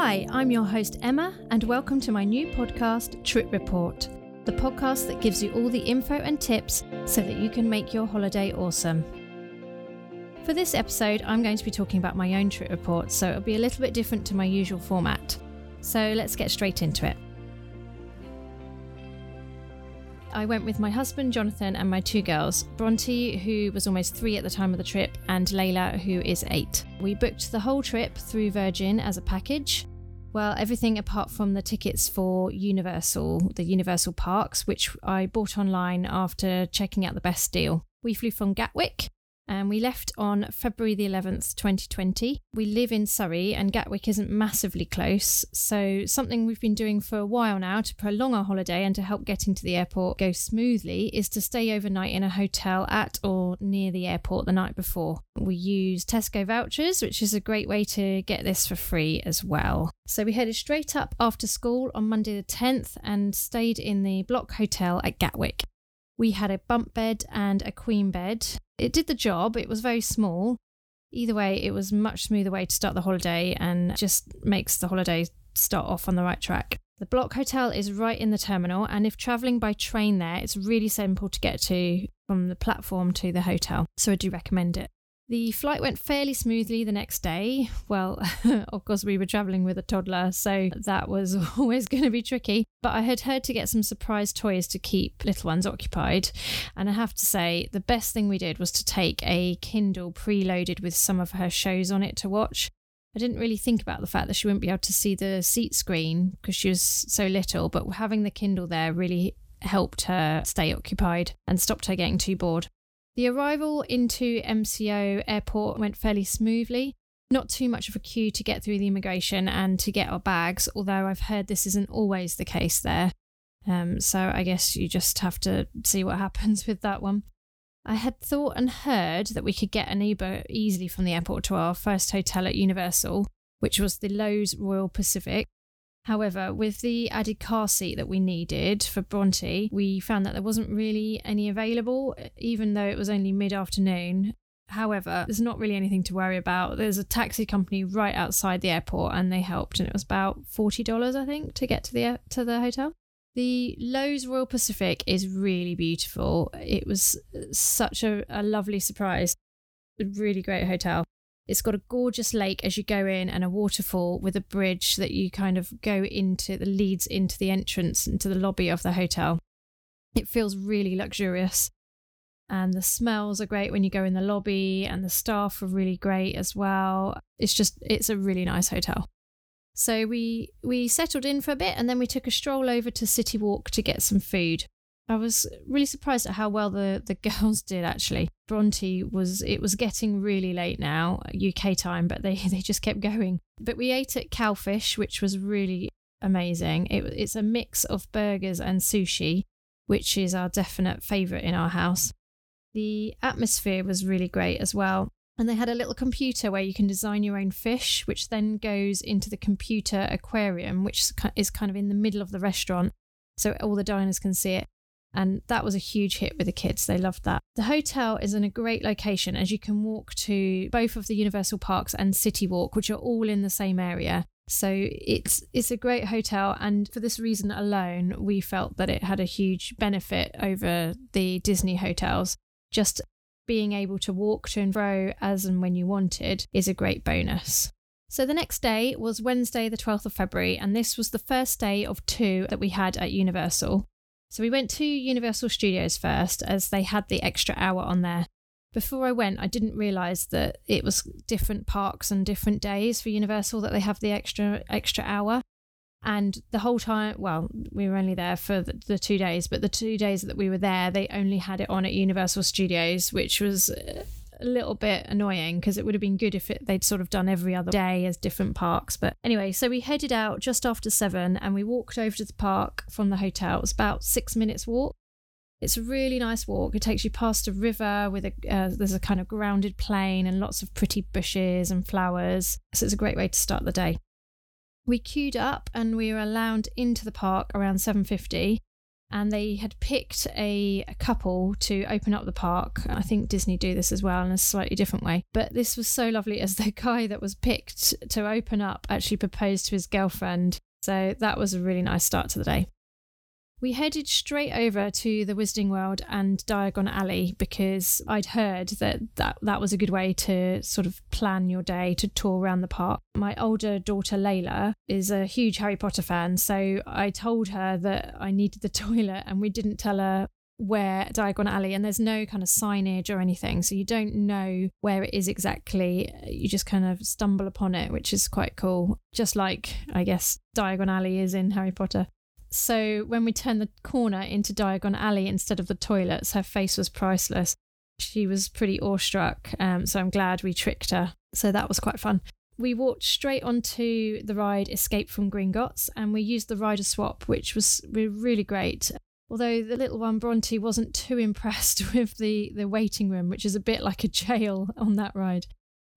Hi, I'm your host Emma, and welcome to my new podcast, Trip Report, the podcast that gives you all the info and tips so that you can make your holiday awesome. For this episode, I'm going to be talking about my own trip report, so it'll be a little bit different to my usual format. So let's get straight into it. I went with my husband Jonathan and my two girls, Bronte, who was almost three at the time of the trip, and Layla, who is eight. We booked the whole trip through Virgin as a package. Well, everything apart from the tickets for Universal, the Universal parks, which I bought online after checking out the best deal. We flew from Gatwick and we left on February the 11th, 2020. We live in Surrey and Gatwick isn't massively close, so something we've been doing for a while now to prolong our holiday and to help getting to the airport go smoothly is to stay overnight in a hotel at or near the airport the night before. We use Tesco vouchers, which is a great way to get this for free as well. So we headed straight up after school on Monday the 10th and stayed in the Bloc Hotel at Gatwick. We had a bunk bed and a queen bed. It did the job, it was very small. Either way, it was much smoother way to start the holiday and just makes the holiday start off on the right track. The Bloc Hotel is right in the terminal, and if travelling by train there, it's really simple to get to from the platform to the hotel. So I do recommend it. The flight went fairly smoothly the next day. Well, of course, we were traveling with a toddler, so that was always going to be tricky. But I had heard to get some surprise toys to keep little ones occupied. And I have to say, the best thing we did was to take a Kindle preloaded with some of her shows on it to watch. I didn't really think about the fact that she wouldn't be able to see the seat screen because she was so little, but having the Kindle there really helped her stay occupied and stopped her getting too bored. The arrival into MCO airport went fairly smoothly. Not too much of a queue to get through the immigration and to get our bags, although I've heard this isn't always the case there. Um, so I guess you just have to see what happens with that one. I had thought and heard that we could get an Uber easily from the airport to our first hotel at Universal, which was the Loews Royal Pacific. However, with the added car seat that we needed for Bronte, we found that there wasn't really any available, even though it was only mid afternoon. However, there's not really anything to worry about. There's a taxi company right outside the airport, and they helped, and it was about forty dollars, I think, to get to the to the hotel. The Loews Royal Pacific is really beautiful. It was uh, such a, a lovely surprise. A really great hotel. It's got a gorgeous lake as you go in and a waterfall with a bridge that you kind of go into that leads into the entrance into the lobby of the hotel. It feels really luxurious. And the smells are great when you go in the lobby, and the staff are really great as well. It's just, it's a really nice hotel. So we we settled in for a bit, and then we took a stroll over to City Walk to get some food. I was really surprised at how well the, the girls did actually. Bronte was it was getting really late now, UK time, but they, they just kept going. But we ate at Cowfish, which was really amazing. It, it's a mix of burgers and sushi, which is our definite favourite in our house. The atmosphere was really great as well. And they had a little computer where you can design your own fish, which then goes into the computer aquarium, which is kind of in the middle of the restaurant. So all the diners can see it. And that was a huge hit with the kids. They loved that. The hotel is in a great location as you can walk to both of the Universal Parks and City Walk, which are all in the same area. So it's it's a great hotel and for this reason alone we felt that it had a huge benefit over the Disney hotels. Just being able to walk to and fro as and when you wanted is a great bonus. So the next day was Wednesday, the 12th of February, and this was the first day of two that we had at Universal. So we went to Universal Studios first, as they had the extra hour on there. Before I went, I didn't realise that it was different parks and different days for Universal that they have the extra extra hour. And the whole time, well, we were only there for the, the two days, but the two days that we were there, they only had it on at Universal Studios, which was a little bit annoying because it would have been good if it, they'd sort of done every other day as different parks. But anyway, so we headed out just after seven and we walked over to the park from the hotel. It was about six minutes walk. It's a really nice walk. It takes you past a river with a uh, there's a kind of grounded plain and lots of pretty bushes and flowers. So it's a great way to start the day. We queued up and we were allowed into the park around 7:50 and they had picked a, a, couple to open up the park. I think Disney do this as well in a slightly different way. But this was so lovely as the guy that was picked to open up actually proposed to his girlfriend. So that was a really nice start to the day. We headed straight over to the Wizarding World and Diagon Alley because I'd heard that, that that was a good way to sort of plan your day to tour around the park. My older daughter Layla is a huge Harry Potter fan, so I told her that I needed the toilet and we didn't tell her where Diagon Alley and there's no kind of signage or anything so you don't know where it is exactly. You just kind of stumble upon it which is quite cool. Just like I guess Diagon Alley is in Harry Potter so when we turned the corner into Diagon Alley instead of the toilets, her face was priceless. She was pretty awestruck, um, so I'm glad we tricked her. So that was quite fun. We walked straight onto the ride Escape from Gringotts and we used the rider swap, which was really great. Although the little one Bronte wasn't too impressed with the, the waiting room, which is a bit like a jail on that ride.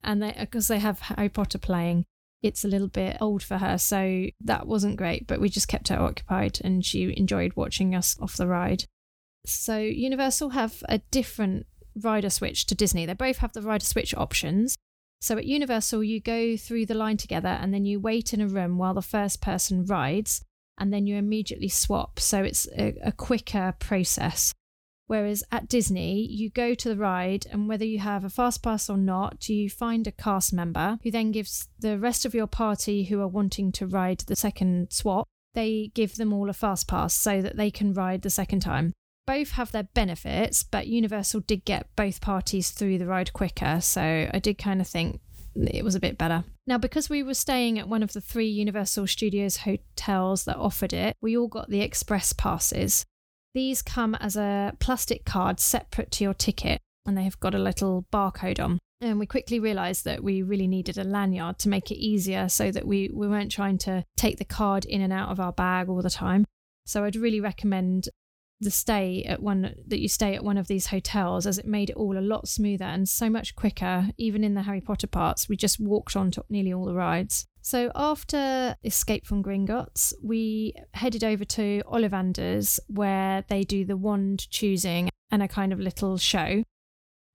And they, because they have Harry Potter playing, it's a little bit old for her. So that wasn't great, but we just kept her occupied and she enjoyed watching us off the ride. So Universal have a different rider switch to Disney. They both have the rider switch options. So at Universal, you go through the line together and then you wait in a room while the first person rides and then you immediately swap. So it's a, a quicker process. Whereas at Disney, you go to the ride, and whether you have a fast pass or not, you find a cast member who then gives the rest of your party who are wanting to ride the second swap, they give them all a fast pass so that they can ride the second time. Both have their benefits, but Universal did get both parties through the ride quicker, so I did kind of think it was a bit better. Now, because we were staying at one of the three Universal Studios hotels that offered it, we all got the express passes. These come as a plastic card separate to your ticket, and they have got a little barcode on. And we quickly realised that we really needed a lanyard to make it easier so that we, we weren't trying to take the card in and out of our bag all the time. So I'd really recommend the stay at one that you stay at one of these hotels as it made it all a lot smoother and so much quicker even in the harry potter parts we just walked on to nearly all the rides so after Escape from Gringotts, we headed over to Ollivanders where they do the wand choosing and a kind of little show.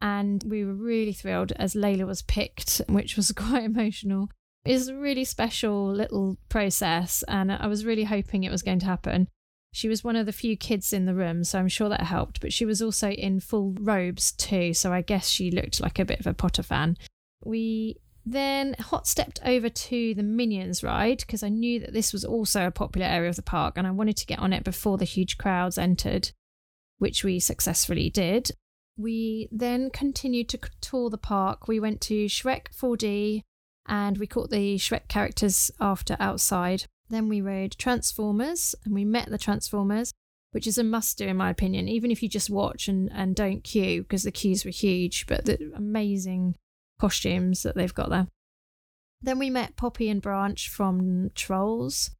And we were really thrilled as Layla was picked, which was quite emotional. It's a really special little process, and I was really hoping it was going to happen. She was one of the few kids in the room, so I'm sure that helped, but she was also in full robes too, so I guess she looked like a bit of a Potter fan. We then hot stepped over to the Minions ride because I knew that this was also a popular area of the park and I wanted to get on it before the huge crowds entered, which we successfully did. We then continued to tour the park. We went to Shrek 4D and we caught the Shrek characters after outside. Then we rode Transformers and we met the Transformers, which is a must do in my opinion, even if you just watch and, and don't queue because the queues were huge, but the amazing costumes that they've got there. Then we met Poppy and Branch from Trolls,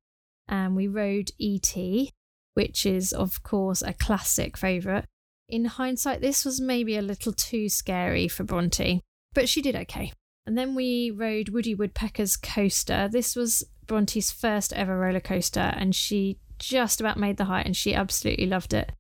and we rode E.T., which is, of course, a classic favourite. In hindsight, this was maybe a little too scary for Bronte, but she did okay. And then we rode Woody Woodpecker's coaster. This was Bronte's first ever roller coaster, and she just about made the height, and she absolutely loved it.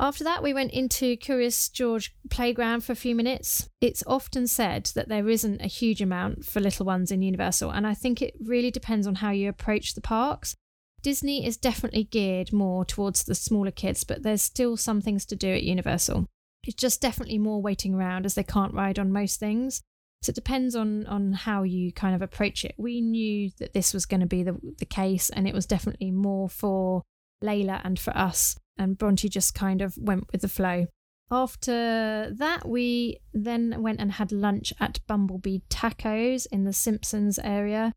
After that, we went into Curious George Playground for a few minutes. It's often said that there isn't a huge amount for little ones in Universal, and I think it really depends on how you approach the parks. Disney is definitely geared more towards the smaller kids, but there's still some things to do at Universal. It's just definitely more waiting around as they can't ride on most things. So it depends on on how you kind of approach it. We knew that this was going to be the the case, and it was definitely more for Layla and for us and Bronte just kind of went with the flow. After that, we then went and had lunch at Bumblebee Tacos in the Simpsons area.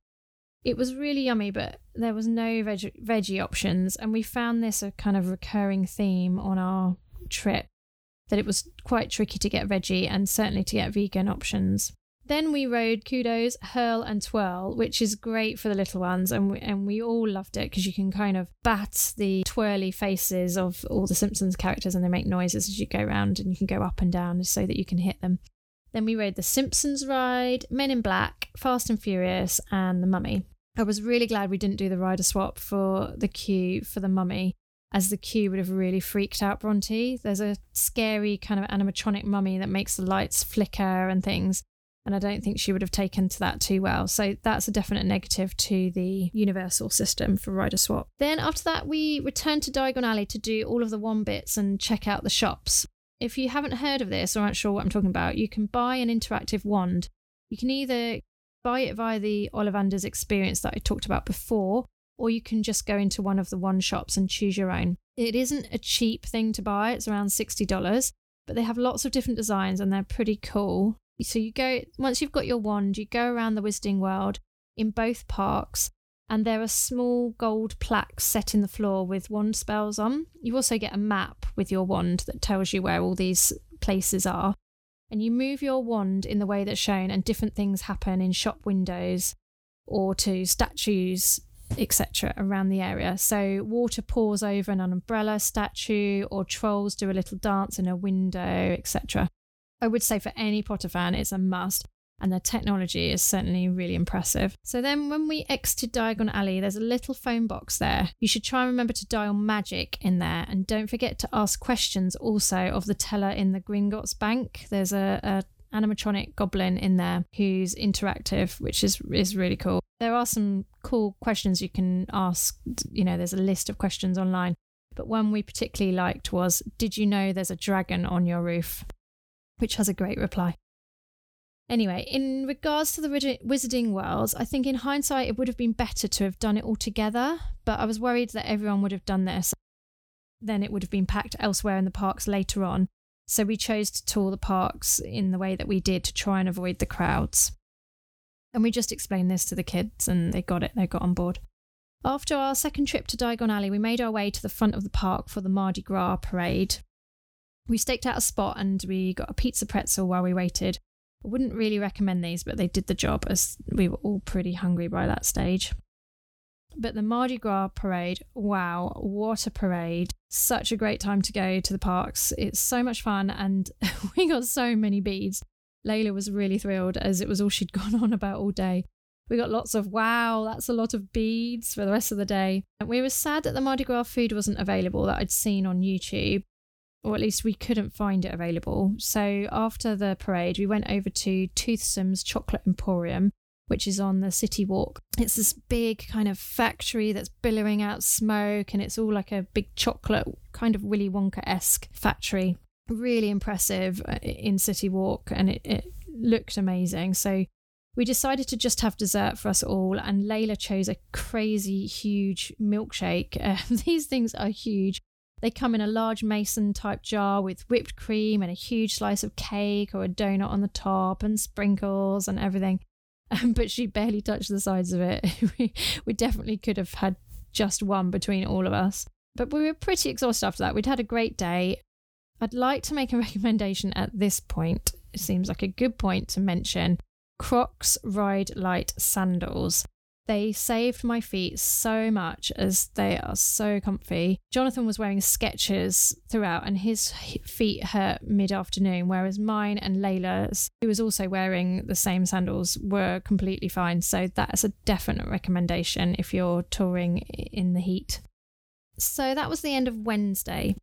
It was really yummy, but there was no veg- veggie options, and we found this a kind of recurring theme on our trip that it was quite tricky to get veggie and certainly to get vegan options. Then we rode Kodos, Hurl, and Twirl, which is great for the little ones, and we, and we all loved it because you can kind of bat the twirly faces of all the Simpsons characters, and they make noises as you go around, and you can go up and down so that you can hit them. Then we rode the Simpsons ride, Men in Black, Fast and Furious, and the Mummy. I was really glad we didn't do the rider swap for the queue for the Mummy as the queue would have really freaked out Bronte. There's a scary kind of animatronic mummy that makes the lights flicker and things. And I don't think she would have taken to that too well. So that's a definite negative to the universal system for rider swap. Then after that, we returned to Diagon Alley to do all of the one bits and check out the shops. If you haven't heard of this or aren't sure what I'm talking about, you can buy an interactive wand. You can either buy it via the Ollivanders experience that I talked about before, or you can just go into one of the one shops and choose your own. It isn't a cheap thing to buy, it's around $60, but they have lots of different designs and they're pretty cool. So you go, once you've got your wand, you go around the Wizarding World in both parks and there are small gold plaques set in the floor with wand spells on. You also get a map with your wand that tells you where all these places are. And you move your wand in the way that's shown, and different things happen in shop windows or to statues, etc., around the area. So, water pours over an umbrella statue, or trolls do a little dance in a window, etc. I would say for any Potter fan, it's a must and the technology is certainly really impressive. So then when we exited Diagon Alley, there's a little phone box there. You should try and remember to dial magic in there and don't forget to ask questions also of the teller in the Gringotts Bank. There's a, a animatronic goblin in there who's interactive, which is is really cool. There are some cool questions you can ask. You know, there's a list of questions online, but one we particularly liked was, "Did you know there's a dragon on your roof?" Which has a great reply. Anyway, in regards to the Wizarding Worlds, I think in hindsight it would have been better to have done it all together, but I was worried that everyone would have done this. Then it would have been packed elsewhere in the parks later on. So we chose to tour the parks in the way that we did to try and avoid the crowds. And we just explained this to the kids and they got it, they got on board. After our second trip to Diagon Alley, we made our way to the front of the park for the Mardi Gras parade. We staked out a spot and we got a pizza pretzel while we waited. I wouldn't really recommend these, but they did the job as we were all pretty hungry by that stage. But the Mardi Gras parade, wow, what a parade. Such a great time to go to the parks. It's so much fun, and we got so many beads. Layla was really thrilled as it was all she'd gone on about all day. We got lots of wow, that's a lot of beads for the rest of the day. And we were sad that the Mardi Gras food wasn't available that I'd seen on YouTube or at least we couldn't find it available. So after the parade, we went over to Toothsome's Chocolate Emporium, which is on the City Walk. It's this big kind of factory that's billowing out smoke, and it's all like a big chocolate, kind of Willy Wonka esque factory. Really impressive uh, in City Walk, and it, it looked amazing. So we decided to just have dessert for us all, and Layla chose a crazy huge milkshake. Uh, these things are huge. They come in a large mason type jar with whipped cream and a huge slice of cake or a donut on the top and sprinkles and everything. Um, but she barely touched the sides of it. we, we definitely could have had just one between all of us. But we were pretty exhausted after that. We'd had a great day. I'd like to make a recommendation at this point. It seems like a good point to mention Crocs Ride Light sandals. They saved my feet so much as they are so comfy. Jonathan was wearing Skechers throughout and his feet hurt mid afternoon, whereas mine and Layla's, who was also wearing the same sandals, were completely fine. So that's a definite recommendation if you're touring in the heat. So that was the end of Wednesday.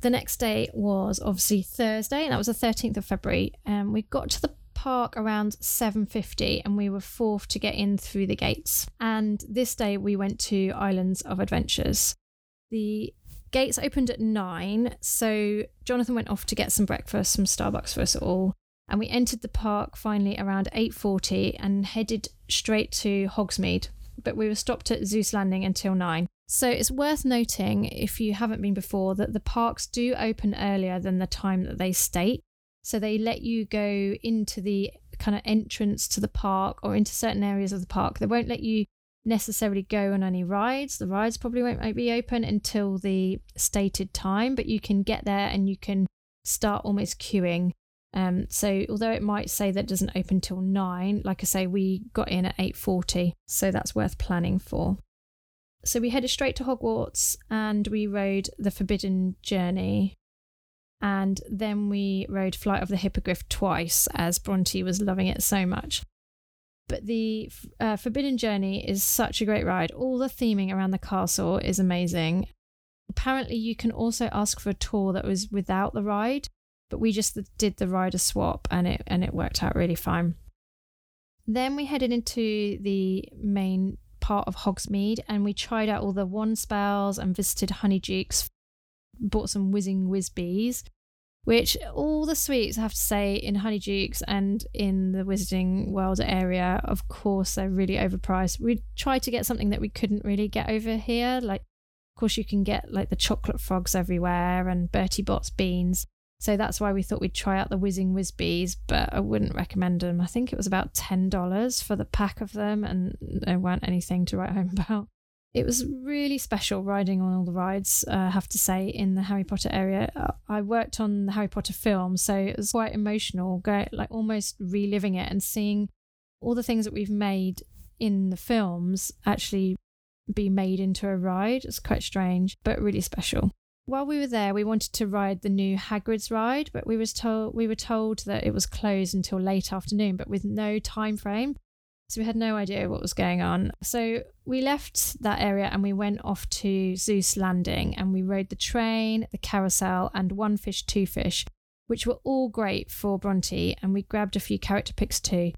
The next day was obviously Thursday, and that was the 13th of February. And we got to the park around 7.50 and we were fourth to get in through the gates. And this day we went to Islands of Adventures. The gates opened at 9, so Jonathan went off to get some breakfast from Starbucks for us all. And we entered the park finally around 8.40 and headed straight to Hogsmeade. But we were stopped at Seuss Landing until 9. So it's worth noting, if you haven't been before, that the parks do open earlier than the time that they state. So they let you go into the kind of entrance to the park or into certain areas of the park. They won't let you necessarily go on any rides. The rides probably won't be open until the stated time, but you can get there and you can start almost queuing. Um, so although it might say that doesn't open till nine, like I say, we got in at eight forty, so that's worth planning for. So we headed straight to Hogwarts and we rode the Forbidden Journey, and then we rode Flight of the Hippogriff twice as Bronte was loving it so much. But the uh, Forbidden Journey is such a great ride. All the theming around the castle is amazing. Apparently, you can also ask for a tour that was without the ride, but we just did the rider swap and it and it worked out really fine. Then we headed into the main part of Hogsmeade and we tried out all the wand spells and visited Honeydukes, bought some whizzing whiz bees, which all the sweets I have to say in Honeydukes and in the Wizarding World area, of course, they're really overpriced. We tried to get something that we couldn't really get over here. Like, of course, you can get like the chocolate frogs everywhere and Bertie Bott's beans. So that's why we thought we'd try out the Whizzing Whiz Bees, but I wouldn't recommend them. I think it was about $10 for the pack of them, and there weren't anything to write home about. It was really special riding on all the rides, uh, I have to say, in the Harry Potter area. Uh, I worked on the Harry Potter film, so it was quite emotional, like almost reliving it and seeing all the things that we've made in the films actually be made into a ride. It's quite strange, but really special while we were there, we wanted to ride the new Hagrid's ride, but we was told we were told that it was closed until late afternoon, but with no time frame. So we had no idea what was going on. So we left that area and we went off to Seuss Landing and we rode the train, the carousel, and one fish, two fish, which were all great for Bronte. And we grabbed a few character pics too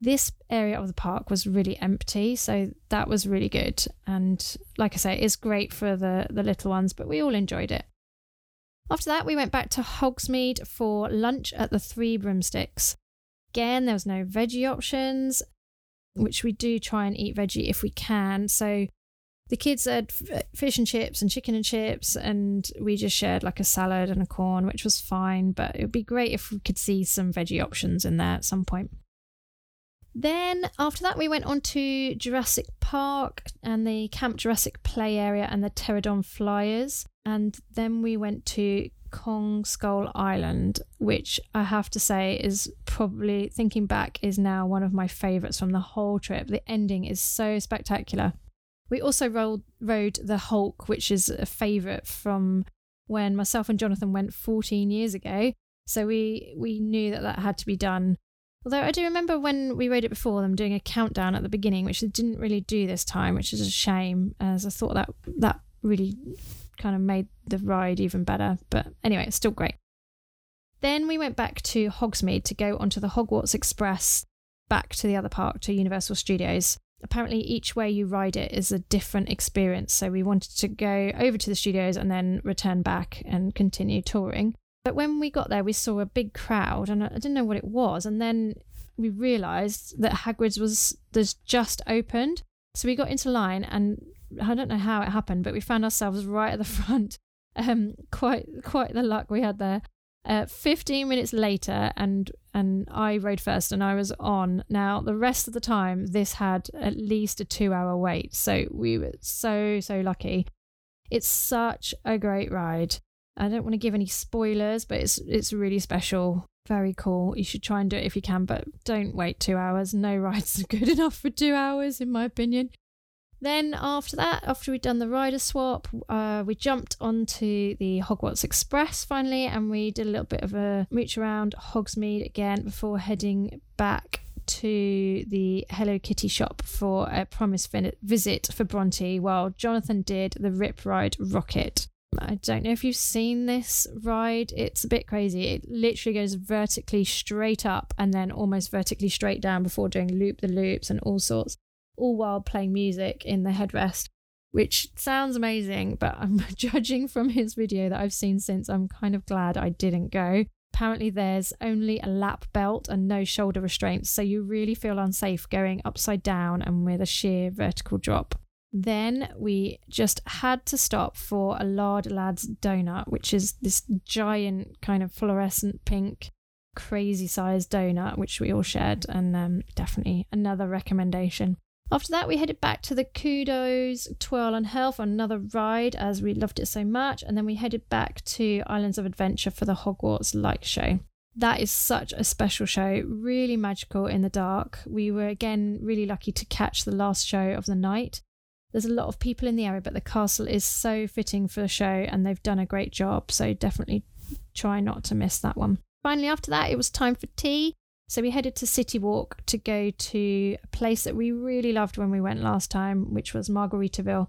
this area of the park was really empty so that was really good and like i say it's great for the the little ones but we all enjoyed it after that we went back to hogsmeade for lunch at the three broomsticks again there was no veggie options which we do try and eat veggie if we can so the kids had uh, fish and chips and chicken and chips and we just shared like a salad and a corn which was fine but it would be great if we could see some veggie options in there at some point then after that, we went on to Jurassic Park and the Camp Jurassic Play area and the Pterodon Flyers. And then we went to Kong Skull Island, which I have to say is probably, thinking back, is now one of my favourites from the whole trip. The ending is so spectacular. We also rolled, rode the Hulk, which is a favourite from when myself and Jonathan went 14 years ago. So we we knew that that had to be done Although I do remember when we rode it before, them doing a countdown at the beginning, which they didn't really do this time, which is a shame, as I thought that that really kind of made the ride even better. But anyway, it's still great. Then we went back to Hogsmeade to go onto the Hogwarts Express back to the other park to Universal Studios. Apparently, each way you ride it is a different experience. So we wanted to go over to the studios and then return back and continue touring. But when we got there, we saw a big crowd, and I didn't know what it was. And then we realised that Hagrid's was just opened, so we got into line, and I don't know how it happened, but we found ourselves right at the front. Um, quite quite the luck we had there. Uh, 15 minutes later, and and I rode first, and I was on. Now the rest of the time, this had at least a two-hour wait, so we were so so lucky. It's such a great ride. I don't want to give any spoilers, but it's it's really special. Very cool. You should try and do it if you can, but don't wait two hours. No rides are good enough for two hours, in my opinion. Then after that, after we'd done the rider swap, uh, we jumped onto the Hogwarts Express finally, and we did a little bit of a mooch around Hogsmeade again before heading back to the Hello Kitty shop for a promise visit for Bronte, while Jonathan did the Rip Ride Rockit. I don't know if you've seen this ride. It's a bit crazy. It literally goes vertically straight up and then almost vertically straight down before doing loop the loops and all sorts, all while playing music in the headrest, which sounds amazing. But I'm judging from his video that I've seen since, I'm kind of glad I didn't go. Apparently, there's only a lap belt and no shoulder restraints, so you really feel unsafe going upside down and with a sheer vertical drop. Then we just had to stop for a Lard Lads donut, which is this giant kind of fluorescent pink, crazy sized donut, which we all shared, and um, definitely another recommendation. After that, we headed back to the Kodos Twirl and Health for another ride as we loved it so much, and then we headed back to Islands of Adventure for the Hogwarts Light Show. That is such a special show, really magical in the dark. We were again really lucky to catch the last show of the night. There's a lot of people in the area, but the castle is so fitting for the show and they've done a great job. So definitely try not to miss that one. Finally, after that, it was time for tea. So we headed to City Walk to go to a place that we really loved when we went last time, which was Margaritaville.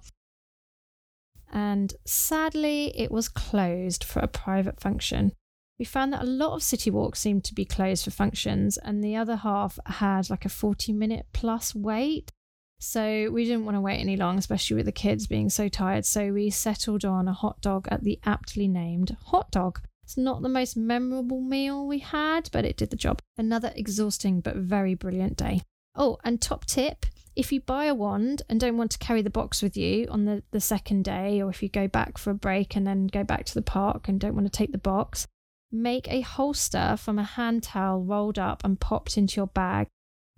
and sadly, it was closed for a private function. We found that a lot of city walks seemed to be closed for functions, and the other half had like a 40 minute plus wait. So we didn't want to wait any long, especially with the kids being so tired. So we settled on a hot dog at the aptly named Hot Dog. It's not the most memorable meal we had, but it did the job. Another exhausting but very brilliant day. Oh, and top tip if you buy a wand and don't want to carry the box with you on the, the second day, or if you go back for a break and then go back to the park and don't want to take the box, make a holster from a hand towel rolled up and popped into your bag.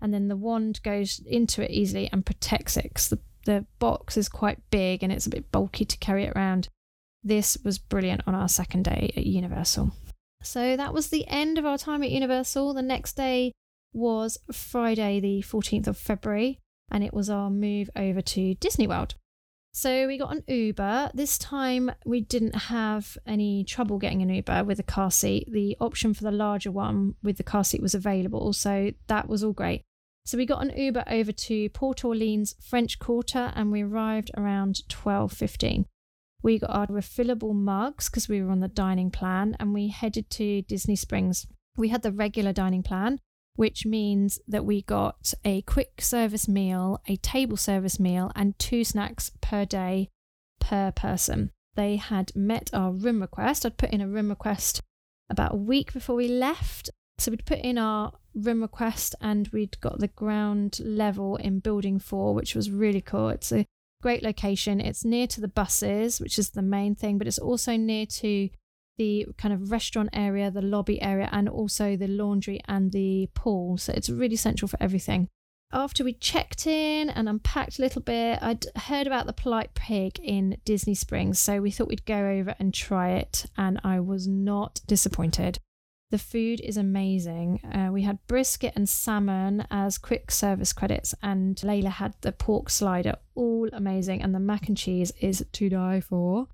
And then the wand goes into it easily and protects it because the, the box is quite big and it's a bit bulky to carry it around. This was brilliant on our second day at Universal. So that was the end of our time at Universal. The next day was Friday, the 14th of February and it was our move over to Disney World. So we got an Uber. This time we didn't have any trouble getting an Uber with a car seat. The option for the larger one with the car seat was available, so that was all great. So we got an Uber over to Port Orleans French Quarter and we arrived around 12:15. We got our refillable mugs because we were on the dining plan and we headed to Disney Springs. We had the regular dining plan, which means that we got a quick service meal, a table service meal, and two snacks per day per person. They had met our room request. I'd put in a room request about a week before we left. So we'd put in our room request and we'd got the ground level in building four, which was really cool. It's a great location. It's near to the buses, which is the main thing, but it's also near to the kind of restaurant area, the lobby area, and also the laundry and the pool. So it's really central for everything. After we checked in and unpacked a little bit, I'd heard about the polite pig in Disney Springs, so we thought we'd go over and try it, and I was not disappointed. The food is amazing. Uh, we had brisket and salmon as quick service credits, and Layla had the pork slider, all amazing, and the mac and cheese is to die for.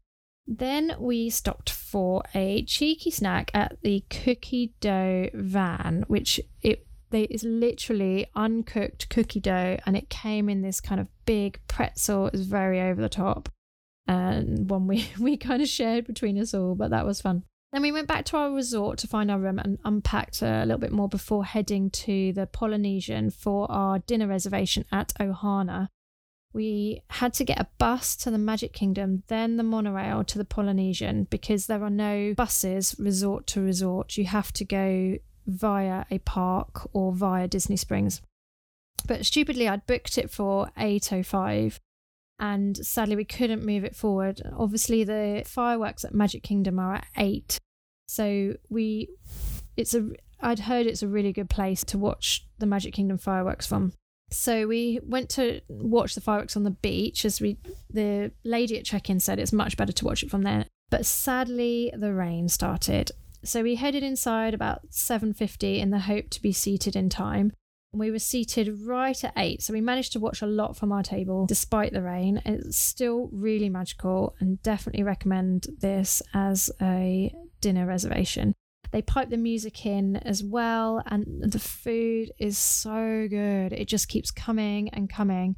Then we stopped for a cheeky snack at the cookie dough van, which it they is literally uncooked cookie dough, and it came in this kind of big pretzel. It was very over the top, and one we we kind of shared between us all, but that was fun. Then we went back to our resort to find our room and unpacked a little bit more before heading to the Polynesian for our dinner reservation at Ohana we had to get a bus to the Magic Kingdom, then the monorail to the Polynesian because there are no buses resort to resort. You have to go via a park or via Disney Springs. But stupidly, I'd booked it for 8.05 and sadly, we couldn't move it forward. Obviously, the fireworks at Magic Kingdom are at 8. So we, it's a, I'd heard it's a really good place to watch the Magic Kingdom fireworks from. So we went to watch the fireworks on the beach as we the lady at check-in said it's much better to watch it from there. But sadly the rain started. So we headed inside about 7:50 in the hope to be seated in time. We were seated right at 8, so we managed to watch a lot from our table despite the rain. It's still really magical and definitely recommend this as a dinner reservation. They pipe the music in as well, and the food is so good. It just keeps coming and coming.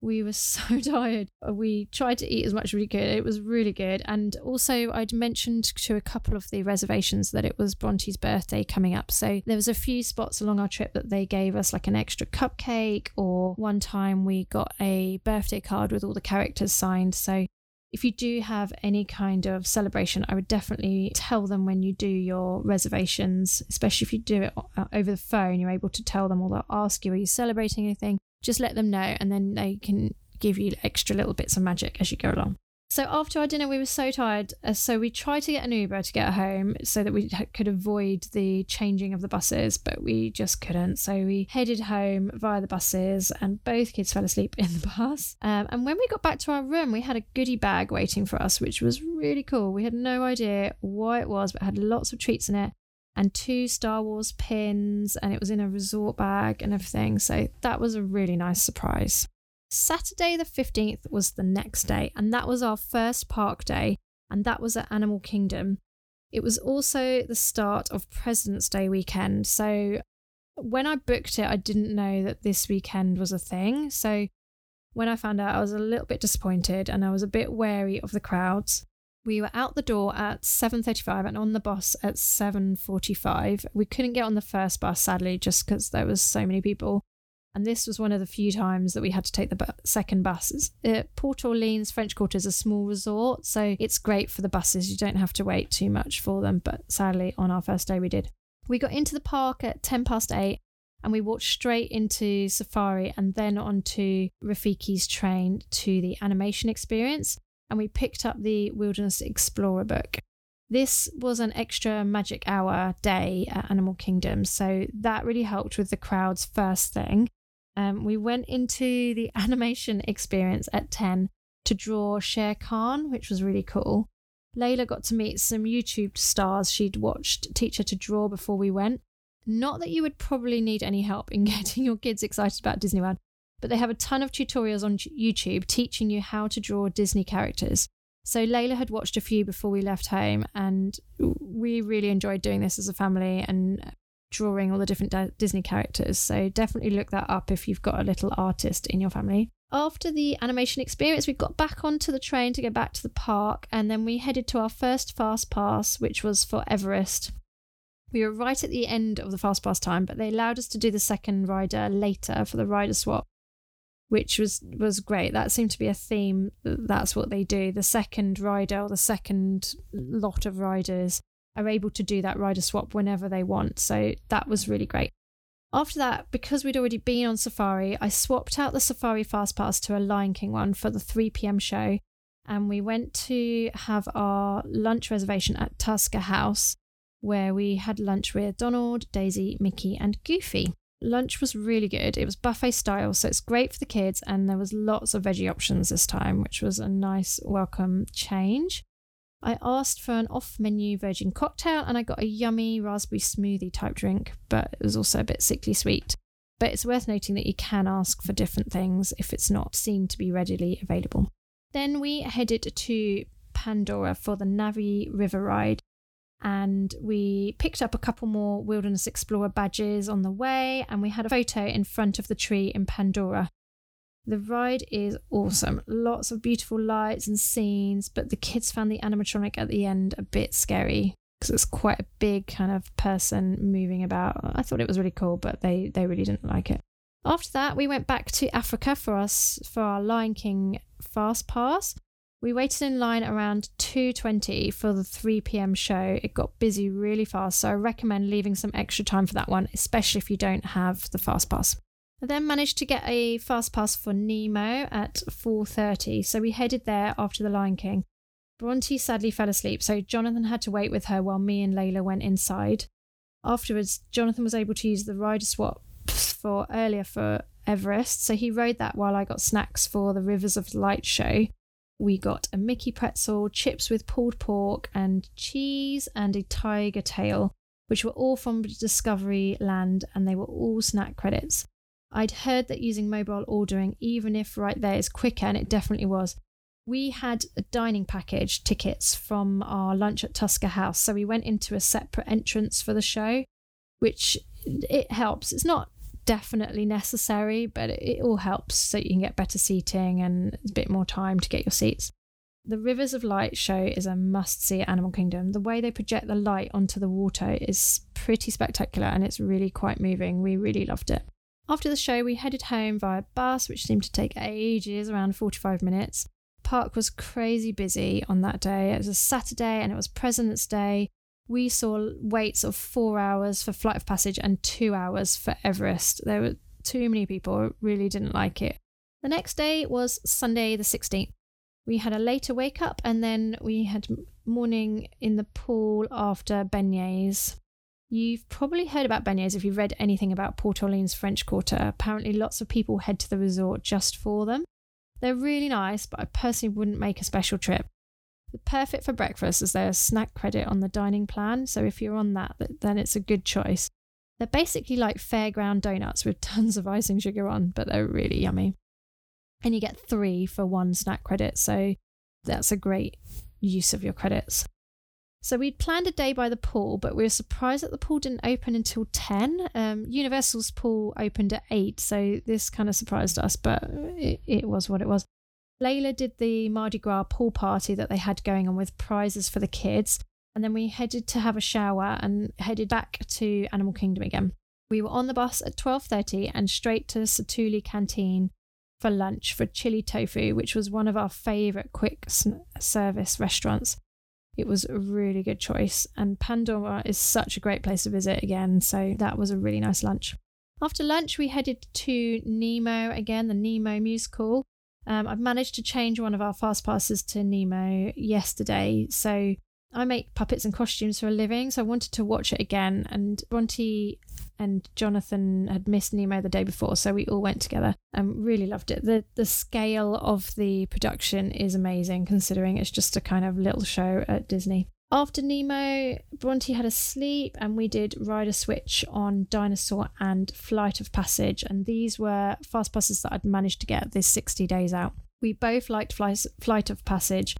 We were so tired. We tried to eat as much as we could. It was really good. And also, I'd mentioned to a couple of the reservations that it was Bronte's birthday coming up. So there was a few spots along our trip that they gave us like an extra cupcake, or one time we got a birthday card with all the characters signed. So if you do have any kind of celebration, I would definitely tell them when you do your reservations, especially if you do it uh, over the phone, you're able to tell them or they'll ask you, Are you celebrating anything? Just let them know, and then they can give you extra little bits of magic as you go along. So after our dinner, we were so tired. Uh, so we tried to get an Uber to get home so that we could avoid the changing of the buses, but we just couldn't. So we headed home via the buses, and both kids fell asleep in the bus. Um, and when we got back to our room, we had a goodie bag waiting for us, which was really cool. We had no idea why it was, but it had lots of treats in it and two Star Wars pins, and it was in a resort bag and everything. So that was a really nice surprise. Saturday the 15th was the next day, and that was our first park day, and that was at Animal Kingdom. It was also the start of President's Day weekend. So when I booked it, I didn't know that this weekend was a thing. So When I found out, I was a little bit disappointed and I was a bit wary of the crowds. We were out the door at 7:35 and on the bus at 7:45. We couldn't get on the first bus sadly just because there was so many people. And this was one of the few times that we had to take the bu- second bus. Uh, Port Orleans French Quarter is a small resort, so it's great for the buses. You don't have to wait too much for them, but sadly, on our first day, we did. We got into the park at 10 past 8 and we walked straight into Safari and then onto Rafiki's train to the animation experience. And we picked up the Wilderness Explorer book. This was an extra magic hour day at Animal Kingdom, so that really helped with the crowds first thing. Um, we went into the animation experience at 10 to draw Shere Khan, which was really cool. Layla got to meet some YouTube stars she'd watched teach her to draw before we went. Not that you would probably need any help in getting your kids excited about Disney World, but they have a ton of tutorials on YouTube teaching you how to draw Disney characters. So Layla had watched a few before we left home, and we really enjoyed doing this as a family and drawing all the different Disney characters. So definitely look that up if you've got a little artist in your family. After the animation experience, we got back onto the train to go back to the park, and then we headed to our first fast pass, which was for Everest. We were right at the end of the fast pass time, but they allowed us to do the second rider later for the rider swap, which was was great. That seemed to be a theme. That's what they do. The second rider or the second lot of riders are able to do that rider swap whenever they want. So that was really great. After that, because we'd already been on Safari, I swapped out the Safari Fast Pass to a Lion King one for the 3 pm show. And we went to have our lunch reservation at Tusker House, where we had lunch with Donald, Daisy, Mickey, and Goofy. Lunch was really good. It was buffet style, so it's great for the kids, and there was lots of veggie options this time, which was a nice welcome change. I asked for an off menu virgin cocktail and I got a yummy raspberry smoothie type drink, but it was also a bit sickly sweet. But it's worth noting that you can ask for different things if it's not seen to be readily available. Then we headed to Pandora for the Navi River ride and we picked up a couple more Wilderness Explorer badges on the way and we had a photo in front of the tree in Pandora the ride is awesome. Lots of beautiful lights and scenes, but the kids found the animatronic at the end a bit scary because it's quite a big kind of person moving about. I thought it was really cool, but they they really didn't like it. After that, we went back to Africa for us for our Lion King fast pass. We waited in line around 2:20 for the 3 p.m. show. It got busy really fast, so I recommend leaving some extra time for that one, especially if you don't have the fast pass. I then managed to get a fast pass for Nemo at 4:30, so we headed there after the Lion King. Bronte sadly fell asleep, so Jonathan had to wait with her while me and Layla went inside. Afterwards, Jonathan was able to use the rider swap for earlier for Everest, so he rode that while I got snacks for the Rivers of Light show. We got a Mickey pretzel, chips with pulled pork, and cheese, and a tiger tail, which were all from Discovery Land, and they were all snack credits. I'd heard that using mobile ordering, even if right there is quicker, and it definitely was. We had a dining package tickets from our lunch at Tusker House, so we went into a separate entrance for the show, which it helps. It's not definitely necessary, but it, all helps so you can get better seating and a bit more time to get your seats. The Rivers of Light show is a must see at Animal Kingdom. The way they project the light onto the water is pretty spectacular and it's really quite moving. We really loved it. After the show, we headed home via bus, which seemed to take ages, around 45 minutes. Park was crazy busy on that day. It was a Saturday and it was President's Day. We saw waits of four hours for Flight of Passage and two hours for Everest. There were too many people, really didn't like it. The next day was Sunday, the 16th. We had a later wake up and then we had morning in the pool after beignets. You've probably heard about beignets if you've read anything about Port Orleans French Quarter. Apparently, lots of people head to the resort just for them. They're really nice, but I personally wouldn't make a special trip. They're perfect for breakfast as there's snack credit on the dining plan, so if you're on that, then it's a good choice. They're basically like fairground donuts with tons of icing sugar on, but they're really yummy. And you get three for one snack credit, so that's a great use of your credits. So we'd planned a day by the pool, but we were surprised that the pool didn't open until 10. Um, Universal's pool opened at 8, so this kind of surprised us, but it, it was what it was. Layla did the Mardi Gras pool party that they had going on with prizes for the kids, and then we headed to have a shower and headed back to Animal Kingdom again. We were on the bus at 12:30 and straight to Satu'li Canteen for lunch for chili tofu, which was one of our favorite quick service restaurants. It was a really good choice, and Pandora is such a great place to visit again, so that was a really nice lunch. After lunch, we headed to Nemo again, the Nemo musical. Um, I've managed to change one of our fast passes to Nemo yesterday, so I make puppets and costumes for a living, so I wanted to watch it again. And Bronte and Jonathan had missed Nemo the day before, so we all went together and really loved it. The the scale of the production is amazing considering it's just a kind of little show at Disney. After Nemo, Bronte had a sleep and we did Rider Switch on Dinosaur and Flight of Passage. And these were fast passes that I'd managed to get this 60 days out. We both liked Flight of Passage.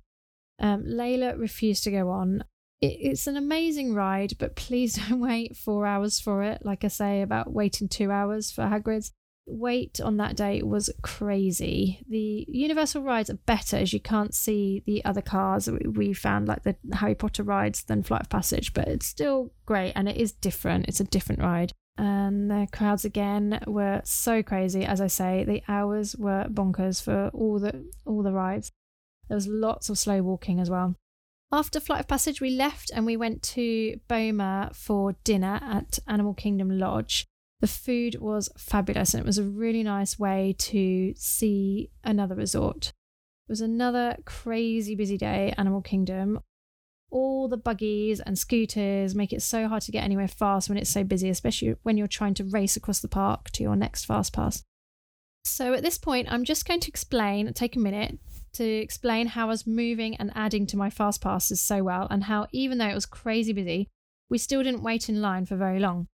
Um, Layla refused to go on it's an amazing ride, but please don't wait four hours for it. Like I say about waiting two hours for Hagrid's. Wait on that day was crazy. The Universal rides are better as you can't see the other cars. We found like the Harry Potter rides than Flight of Passage, but it's still great and it is different. It's a different ride. And the crowds again were so crazy. As I say, the hours were bonkers for all the all the rides. There was lots of slow walking as well. After Flight of Passage, we left and we went to Boma for dinner at Animal Kingdom Lodge. The food was fabulous and it was a really nice way to see another resort. It was another crazy busy day, Animal Kingdom. All the buggies and scooters make it so hard to get anywhere fast when it's so busy, especially when you're trying to race across the park to your next fast pass. So at this point, I'm just going to explain, take a minute to explain how I was moving and adding to my fast passes so well, and how even though it was crazy busy, we still didn't wait in line for very long.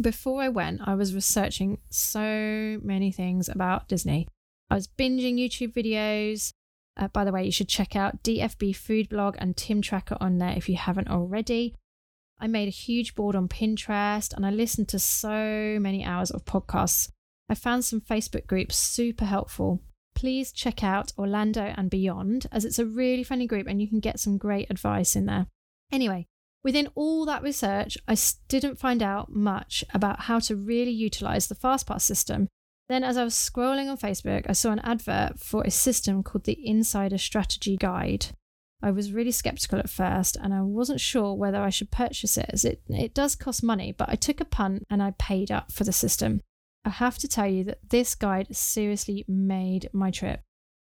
Before I went, I was researching so many things about Disney. I was binging YouTube videos. Uh, by the way, you should check out DFB Food Blog and Tim Tracker on there if you haven't already. I made a huge board on Pinterest and I listened to so many hours of podcasts. I found some Facebook groups super helpful please check out Orlando and Beyond, as it's a really funny group and you can get some great advice in there. Anyway, within all that research, I didn't find out much about how to really utilize the FastPass system. Then, as I was scrolling on Facebook, I saw an advert for a system called the Insider Strategy Guide. I was really skeptical at first and I wasn't sure whether I should purchase it as it, it does cost money, but I took a punt and I paid up for the system. I have to tell you that this guide seriously made my trip.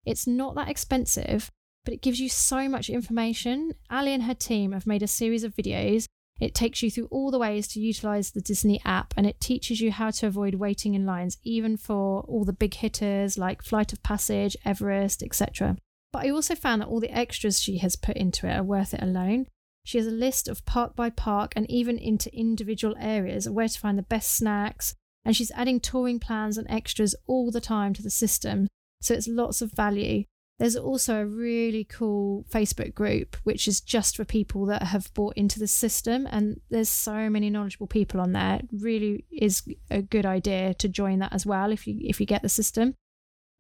It's not that expensive, but it gives you so much information. Ali and her team have made a series of videos. It takes you through all the ways to utilize the Disney app and it teaches you how to avoid waiting in lines, even for all the big hitters like Flight of Passage, Everest, etc. But I also found that all the extras she has put into it are worth it alone. She has a list of park by park and even into individual areas where to find the best snacks, and she's adding touring plans and extras all the time to the system. So it's lots of value. There's also a really cool Facebook group, which is just for people that have bought into the system. And there's so many knowledgeable people on there. It really is a good idea to join that as well if you if you get the system.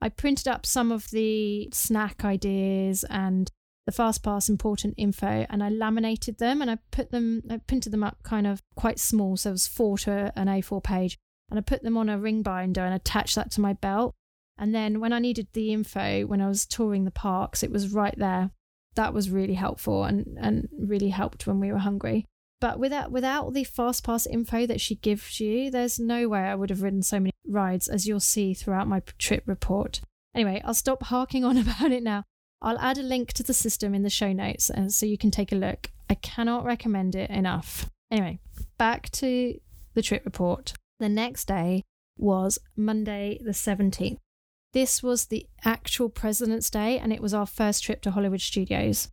I printed up some of the snack ideas and the FastPass important info and I laminated them and I put them, I printed them up kind of quite small. So it was four to an A4 page and I put them on a ring binder and attached that to my belt. And then when I needed the info when I was touring the parks, it was right there. That was really helpful and, and really helped when we were hungry. But without without the fast pass info that she gives you, there's no way I would have ridden so many rides as you'll see throughout my trip report. Anyway, I'll stop harking on about it now. I'll add a link to the system in the show notes uh, so you can take a look. I cannot recommend it enough. Anyway, back to the trip report. The next day was Monday, the 17th. This was the actual President's Day, and it was our first trip to Hollywood Studios.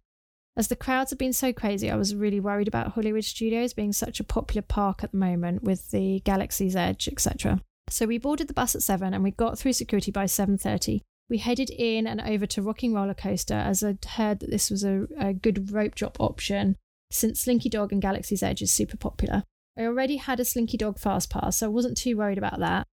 As the crowds had been so crazy, I was really worried about Hollywood Studios being such a popular park at the moment with the Galaxy's Edge, etc. So we boarded the bus at 7 and we got through security by 7:30. We headed in and over to Rock 'n' Roller Coaster as I'd heard that this was a, a good rope drop option since Slinky Dog and Galaxy's Edge is super popular. I already had a Slinky Dog Fast Pass, so I wasn't too worried about that.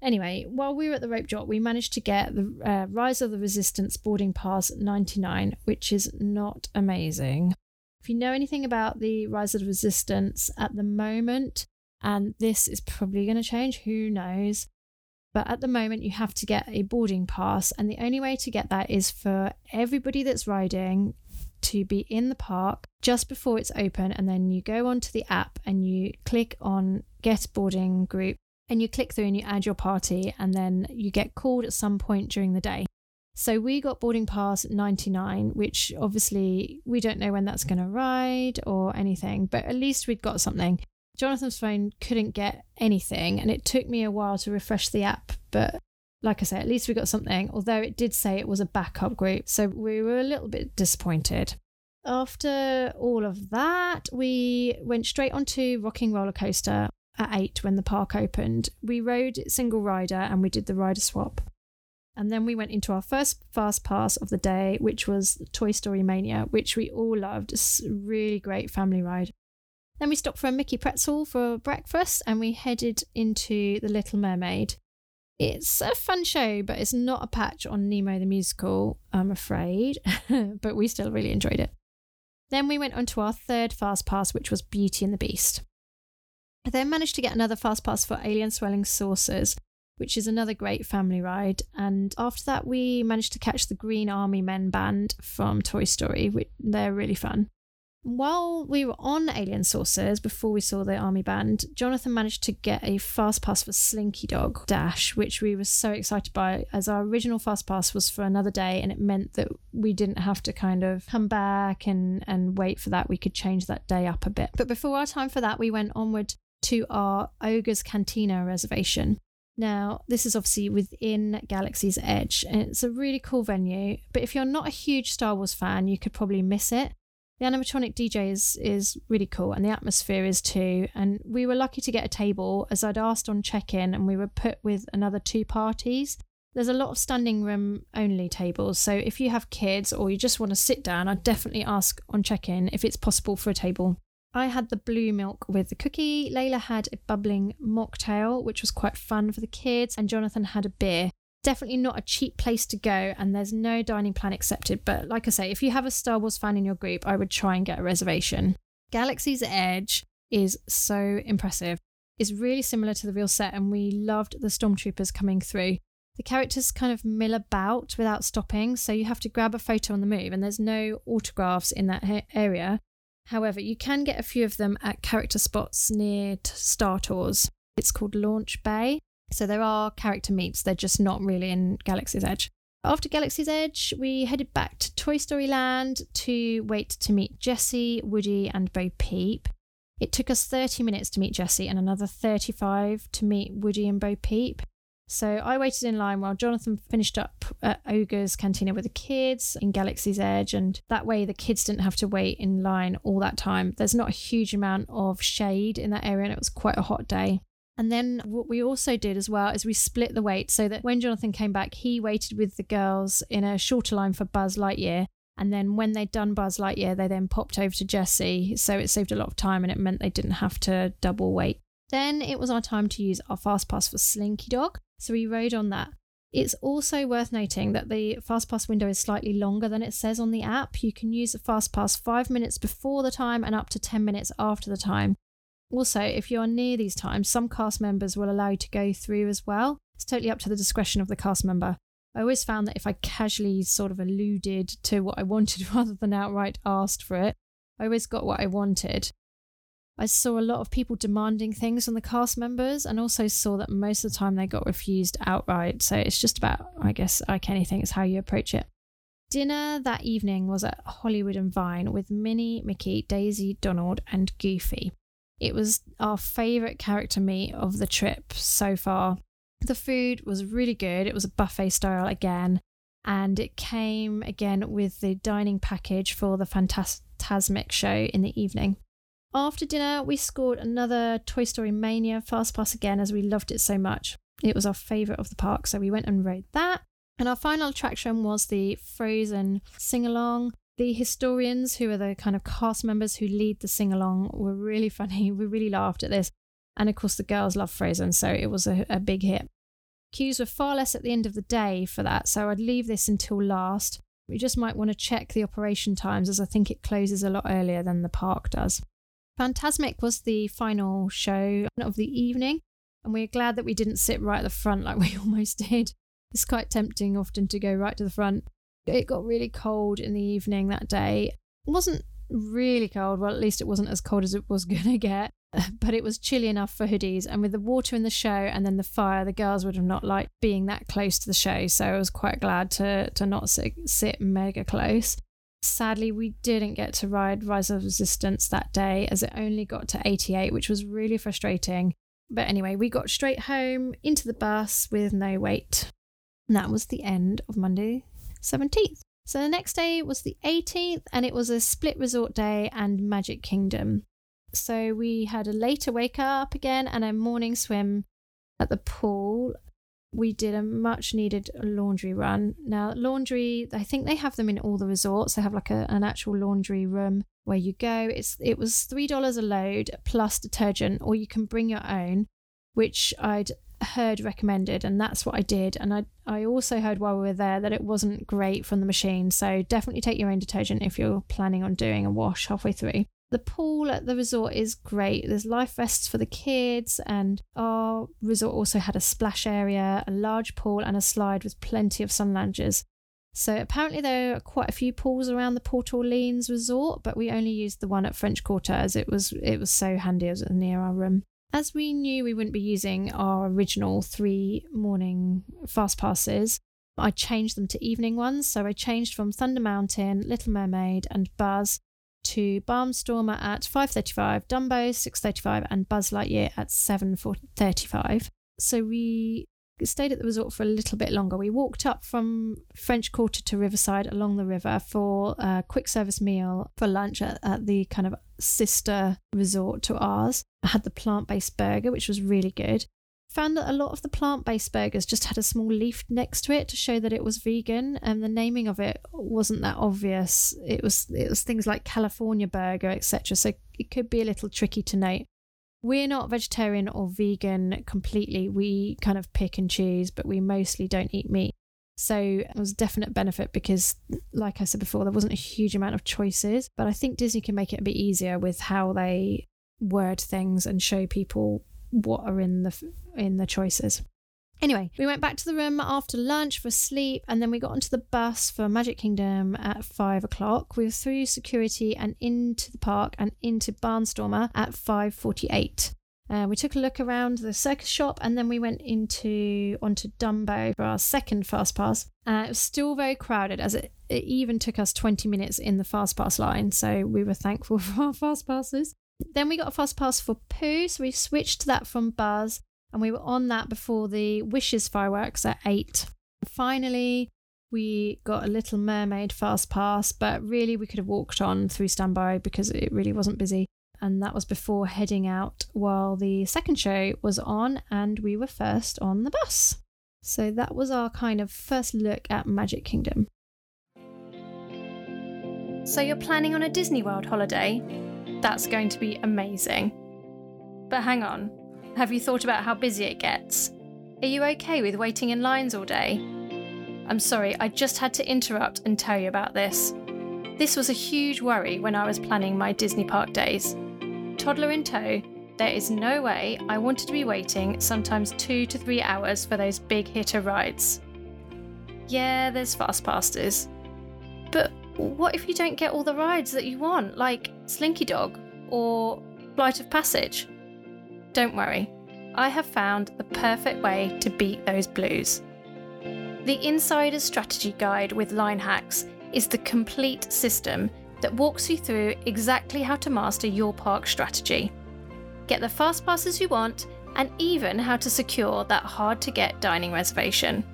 Anyway, while we were at the Rope Drop, we managed to get the uh, Rise of the Resistance boarding pass 99, which is not amazing. If you know anything about the Rise of the Resistance at the moment, and this is probably going to change, who knows? But at the moment, you have to get a boarding pass, and the only way to get that is for everybody that's riding to be in the park just before it's open, and then you go onto the app and you click on Get Boarding Group and you click through and you add your party, and then you get called at some point during the day. So we got boarding pass 99, which obviously we don't know when that's going to ride or anything, but at least we'd got something. Jonathan's phone couldn't get anything, and it took me a while to refresh the app, but like I say, at least we got something, although it did say it was a backup group, so we were a little bit disappointed. After all of that, we went straight onto Rock 'n' Roller Coaster, at eight when the park opened. We rode single rider and we did the rider swap. And then we went into our first fast pass of the day, which was Toy Story Mania, which we all loved. It's a really great family ride. Then we stopped for a Mickey pretzel for breakfast and we headed into The Little Mermaid. It's a fun show, but it's not a patch on Nemo the Musical, I'm afraid, but we still really enjoyed it. Then we went on to our third fast pass, which was Beauty and the Beast. I then managed to get another fast pass for Alien Swirling Saucers, which is another great family ride. And after that, we managed to catch the Green Army Men band from Toy Story, which they're really fun. While we were on Alien Saucers, before we saw the army band, Jonathan managed to get a fast pass for Slinky Dog Dash, which we were so excited by, as our original fast pass was for another day, and it meant that we didn't have to kind of come back and, and wait for that. We could change that day up a bit. But before our time for that, we went onward to our Oga's Cantina reservation. Now, this is obviously within Galaxy's Edge, and it's a really cool venue. But if you're not a huge Star Wars fan, you could probably miss it. The animatronic DJ is, is really cool, and the atmosphere is too. And we were lucky to get a table, as I'd asked on check in, and we were put with another two parties. There's a lot of standing room only tables, so if you have kids or you just want to sit down, I'd definitely ask on check in if it's possible for a table. I had the blue milk with the cookie. Layla had a bubbling mocktail, which was quite fun for the kids, and Jonathan had a beer. Definitely not a cheap place to go, and there's no dining plan accepted. But like I say, if you have a Star Wars fan in your group, I would try and get a reservation. Galaxy's Edge is so impressive. It's really similar to the real set, and we loved the stormtroopers coming through. The characters kind of mill about without stopping, so you have to grab a photo on the move, and there's no autographs in that area. However, you can get a few of them at character spots near Star Tours. It's called Launch Bay. So there are character meets, they're just not really in Galaxy's Edge. After Galaxy's Edge, we headed back to Toy Story Land to wait to meet Jessie, Woody, and Bo Peep. It took us 30 minutes to meet Jessie and another 35 to meet Woody and Bo Peep. So I waited in line while Jonathan finished up at Oga's Cantina with the kids in Galaxy's Edge, and that way the kids didn't have to wait in line all that time. There's not a huge amount of shade in that area, and it was quite a hot day. And then what we also did as well is we split the wait so that when Jonathan came back, he waited with the girls in a shorter line for Buzz Lightyear. And then when they'd done Buzz Lightyear, they then popped over to Jessie. So it saved a lot of time and it meant they didn't have to double wait. Then it was our time to use our fast pass for Slinky Dog. So we rode on that. It's also worth noting that the fast pass window is slightly longer than it says on the app. You can use the FastPass five minutes before the time and up to 10 minutes after the time. Also, if you are near these times, some cast members will allow you to go through as well. It's totally up to the discretion of the cast member. I always found that if I casually sort of alluded to what I wanted rather than outright asked for it, I always got what I wanted. I saw a lot of people demanding things from the cast members and also saw that most of the time they got refused outright. So it's just about, I guess, like anything, it's how you approach it. Dinner that evening was at Hollywood and Vine with Minnie, Mickey, Daisy, Donald, and Goofy. It was our favourite character meet of the trip so far. The food was really good. It was a buffet style again, and it came again with the dining package for the Fantasmic show in the evening. After dinner, we scored another Toy Story Mania Fast Pass again as we loved it so much. It was our favourite of the park, so we went and rode that. And our final attraction was the Frozen sing along. The historians, who are the kind of cast members who lead the sing along, were really funny. We really laughed at this. And of course, the girls love Frozen, so it was a, a big hit. Queues were far less at the end of the day for that, so I'd leave this until last. We just might want to check the operation times as I think it closes a lot earlier than the park does. Fantasmic was the final show of the evening, and we're glad that we didn't sit right at the front like we almost did. It's quite tempting often to go right to the front. It got really cold in the evening that day. It wasn't really cold, well, at least it wasn't as cold as it was going to get, but it was chilly enough for hoodies. And with the water in the show and then the fire, the girls would have not liked being that close to the show. So I was quite glad to, to not sit, sit mega close. Sadly, we didn't get to ride Rise of Resistance that day as it only got to 88, which was really frustrating. But anyway, we got straight home into the bus with no wait. And that was the end of Monday 17th. So the next day was the 18th, and it was a split resort day and Magic Kingdom. So we had a later wake up again and a morning swim at the pool. We did a much needed laundry run. Now, laundry, I think they have them in all the resorts. They have like a, an actual laundry room where you go. It's it was three dollars a load plus detergent, or you can bring your own, which I'd heard recommended and that's what I did. And I I also heard while we were there that it wasn't great from the machine so definitely take your own detergent if you're planning on doing a wash halfway through. The pool at the resort is great. There's life vests for the kids and our resort also had a splash area a large pool and a slide with plenty of sun loungers so apparently there are quite a few pools around the Port Orleans resort but we only used the one at French Quarter as it was it was so handy. As it was near our room as we knew we wouldn't be using our original three morning fast passes, I changed them to evening ones. So I changed from Thunder Mountain, Little Mermaid, and Buzz to Barnstormer at 5:35, Dumbo 6:35, and Buzz Lightyear at 7:35. So we stayed at the resort for a little bit longer. We walked up from French Quarter to Riverside along the river for a quick service meal for lunch at, at the kind of sister resort to ours. I had the plant based burger, which was really good. Found that a lot of the plant based burgers just had a small leaf next to it to show that it was vegan, and the naming of it wasn't that obvious. It was it was things like California burger, etc. So it could be a little tricky to note. We're not vegetarian or vegan completely. We kind of pick and choose, but we mostly don't eat meat. So it was a definite benefit because, like I said before, there wasn't a huge amount of choices. But I think Disney can make it a bit easier with how they word things and show people what are in the in the choices. Anyway, we went back to the room after lunch for sleep, and then we got onto the bus for Magic Kingdom at five o'clock. We were through security and into the park and into Barnstormer at five forty-eight. Uh, we took a look around the circus shop and then we went into onto Dumbo for our second fast pass. Uh, it was still very crowded as it, it even took us 20 minutes in the fast pass line, so we were thankful for our fast passes. Then we got a fast pass for Pooh, so we switched that from Buzz and we were on that before the Wishes fireworks at 8. Finally, we got a Little Mermaid fast pass, but really we could have walked on through standby because it really wasn't busy. And that was before heading out while the second show was on and we were first on the bus. So that was our kind of first look at Magic Kingdom. So you're planning on a Disney World holiday? That's going to be amazing. But hang on, have you thought about how busy it gets? Are you okay with waiting in lines all day? I'm sorry, I just had to interrupt and tell you about this. This was a huge worry when I was planning my Disney park days. Toddler in tow, there is no way I wanted to be waiting sometimes two to three hours for those big hitter rides. Yeah, there's fast passes. But what if you don't get all the rides that you want, like Slinky Dog or Flight of Passage? Don't worry, I have found the perfect way to beat those blues. The Insider's Strategy Guide with Line Hacks is the complete system that walks you through exactly how to master your park strategy. Get the fast passes you want, and even how to secure that hard to get dining reservation.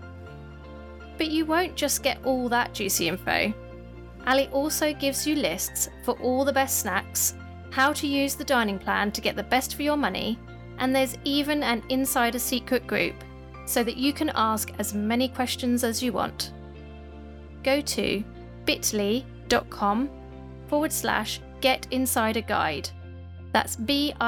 But you won't just get all that juicy info. Ali also gives you lists for all the best snacks, how to use the dining plan to get the best for your money, and there's even an insider secret group so that you can ask as many questions as you want. Go to bit.ly bit.com forward slash get insider guide. That's bit.ly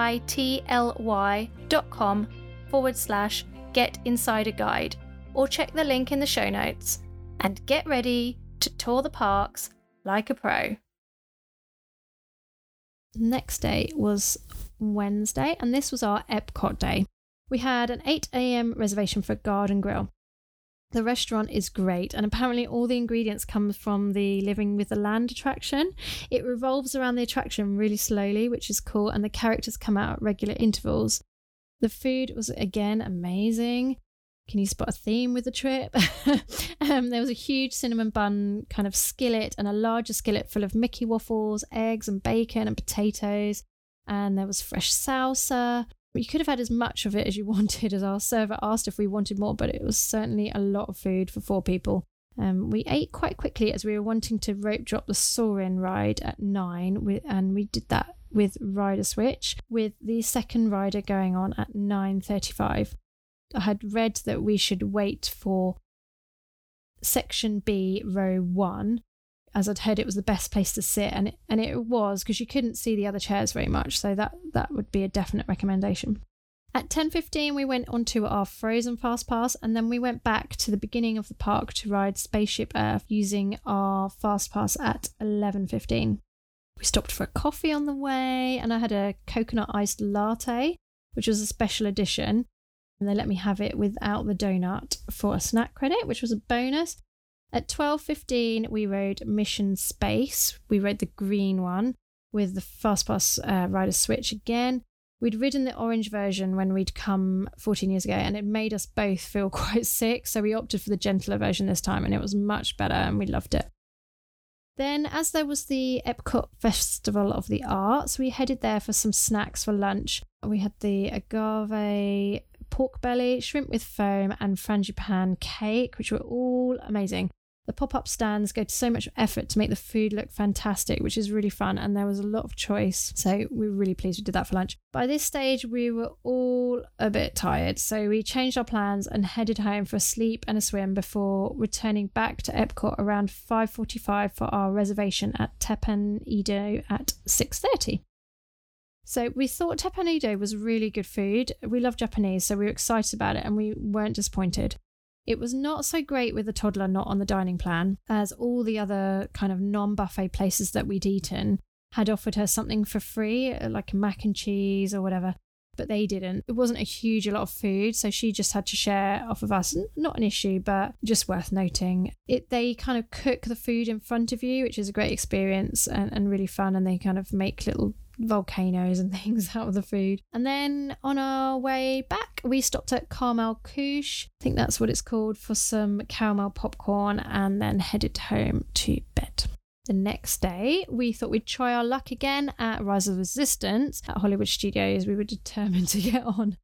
dot com forward slash get insider guide, or check the link in the show notes and get ready to tour the parks like a pro. Next day was Wednesday, and this was our Epcot day. We had an 8 a.m. reservation for Garden Grill. The restaurant is great, and apparently, all the ingredients come from the Living with the Land attraction. It revolves around the attraction really slowly, which is cool, and the characters come out at regular intervals. The food was again amazing. Can you spot a theme with the trip? um, there was a huge cinnamon bun kind of skillet and a larger skillet full of Mickey waffles, eggs, and bacon and potatoes. And there was fresh salsa. You could have had as much of it as you wanted, as our server asked if we wanted more, but it was certainly a lot of food for four people. Um, we ate quite quickly as we were wanting to rope drop the Soarin' ride at nine, and we did that with rider switch, with the second rider going on at 9:35. I had read that we should wait for section B, row one, as I'd heard it was the best place to sit, and it, and it was because you couldn't see the other chairs very much. So that that would be a definite recommendation. At 10:15 we went onto our Frozen Fast Pass and then we went back to the beginning of the park to ride Spaceship Earth using our Fast Pass at 11:15. We stopped for a coffee on the way and I had a coconut iced latte, which was a special edition and they let me have it without the donut for a snack credit, which was a bonus. At 12:15, we rode Mission Space. We rode the green one with the FastPass uh, rider switch again. We'd ridden the orange version when we'd come 14 years ago, and it made us both feel quite sick. So we opted for the gentler version this time, and it was much better, and we loved it. Then, as there was the Epcot Festival of the Arts, we headed there for some snacks for lunch. We had the agave pork belly, shrimp with foam, and frangipane cake, which were all amazing. The pop up stands go to so much effort to make the food look fantastic, which is really fun, and there was a lot of choice. So we were really pleased we did that for lunch. By this stage, we were all a bit tired, so we changed our plans and headed home for a sleep and a swim before returning back to Epcot around 5:45 for our reservation at Teppan Edo at 6:30. So we thought Teppan was really good food. We love Japanese, so we were excited about it and we weren't disappointed. It was not so great with the toddler not on the dining plan, as all the other kind of non buffet places that we'd eaten had offered her something for free, uh, like mac and cheese or whatever, but they didn't. It wasn't a huge a lot of food, so she just had to share off of us. Not an issue, but just worth noting. It they kind of cook the food in front of you, which is a great experience and, and really fun, and they kind of make little volcanoes and things out of the food. And then on our way back, we stopped at Karamell-Küche, I think that's what it's called, for some caramel popcorn and then headed home to bed. The next day, we thought we'd try our luck again at Rise of Resistance at Hollywood Studios. We were determined to get on.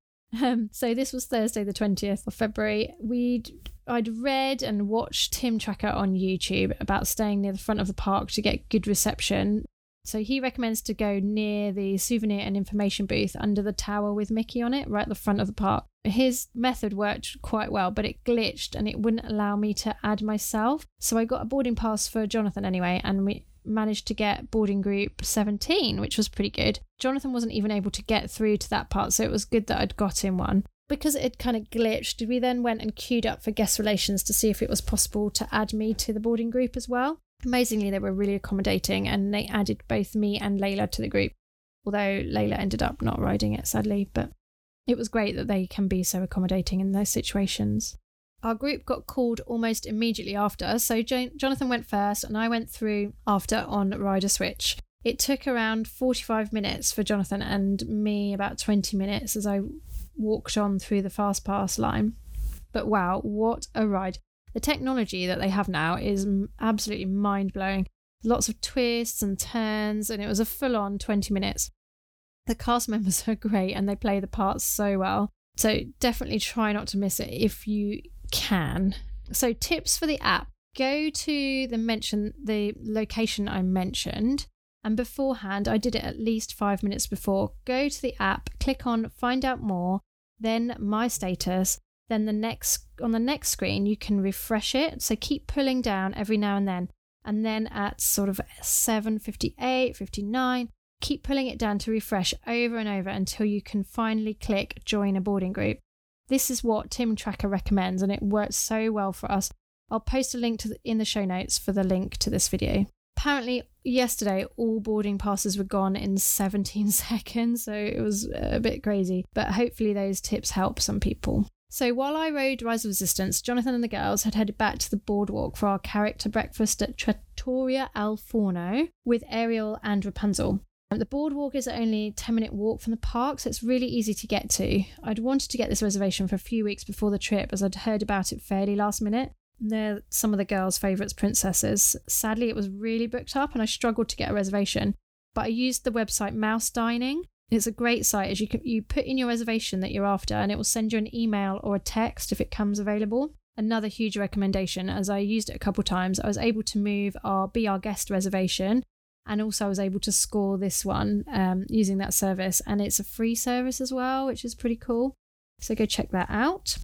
Um, so this was Thursday, the 20th of February. We'd I'd read and watched Tim Tracker on YouTube about staying near the front of the park to get good reception so he recommends to go near the souvenir and information booth under the tower with Mickey on it, right at the front of the park. His method worked quite well, but it glitched and it wouldn't allow me to add myself. So I got a boarding pass for Jonathan anyway, and we managed to get boarding group 17, which was pretty good. Jonathan wasn't even able to get through to that part, so it was good that I'd got him one. Because it kind of glitched, we then went and queued up for guest relations to see if it was possible to add me to the boarding group as well. Amazingly, they were really accommodating and they added both me and Layla to the group, although Layla ended up not riding it, sadly. But it was great that they can be so accommodating in those situations. Our group got called almost immediately after, so Jonathan went first and I went through after on Rider Switch. It took around 45 minutes for Jonathan and me about 20 minutes as I walked on through the fast pass line. But wow, what a ride! The technology that they have now is absolutely mind blowing. Lots of twists and turns, and it was a full on 20 minutes. The cast members are great and they play the parts so well. So definitely try not to miss it if you can. So tips for the app. Go to the mention the location I mentioned and beforehand I did it at least 5 minutes before. Go to the app, click on find out more, then my status then the next on the next screen you can refresh it. So keep pulling down every now and then. And then at sort of 7:58, 59, keep pulling it down to refresh over and over until you can finally click join a boarding group. This is what Tim Tracker recommends and it works so well for us. I'll post a link the, in the show notes for the link to this video. Apparently, yesterday all boarding passes were gone in 17 seconds, so it was a bit crazy. But hopefully, those tips help some people. So while I rode Rise of Resistance, Jonathan and the girls had headed back to the boardwalk for our character breakfast at Trattoria Al Forno with Ariel and Rapunzel. Um, the boardwalk is only a 10 minute walk from the park, so it's really easy to get to. I'd wanted to get this reservation for a few weeks before the trip as I'd heard about it fairly last minute. They're some of the girls' favourites princesses. Sadly, it was really booked up and I struggled to get a reservation, but I used the website Mouse Dining it's a great site as you can, you put in your reservation that you're after and it will send you an email or a text if it comes available. Another huge recommendation as I used it a couple times, I was able to move our Be Our Guest reservation and also I was able to score this one um, using that service and it's a free service as well, which is pretty cool. So go check that out.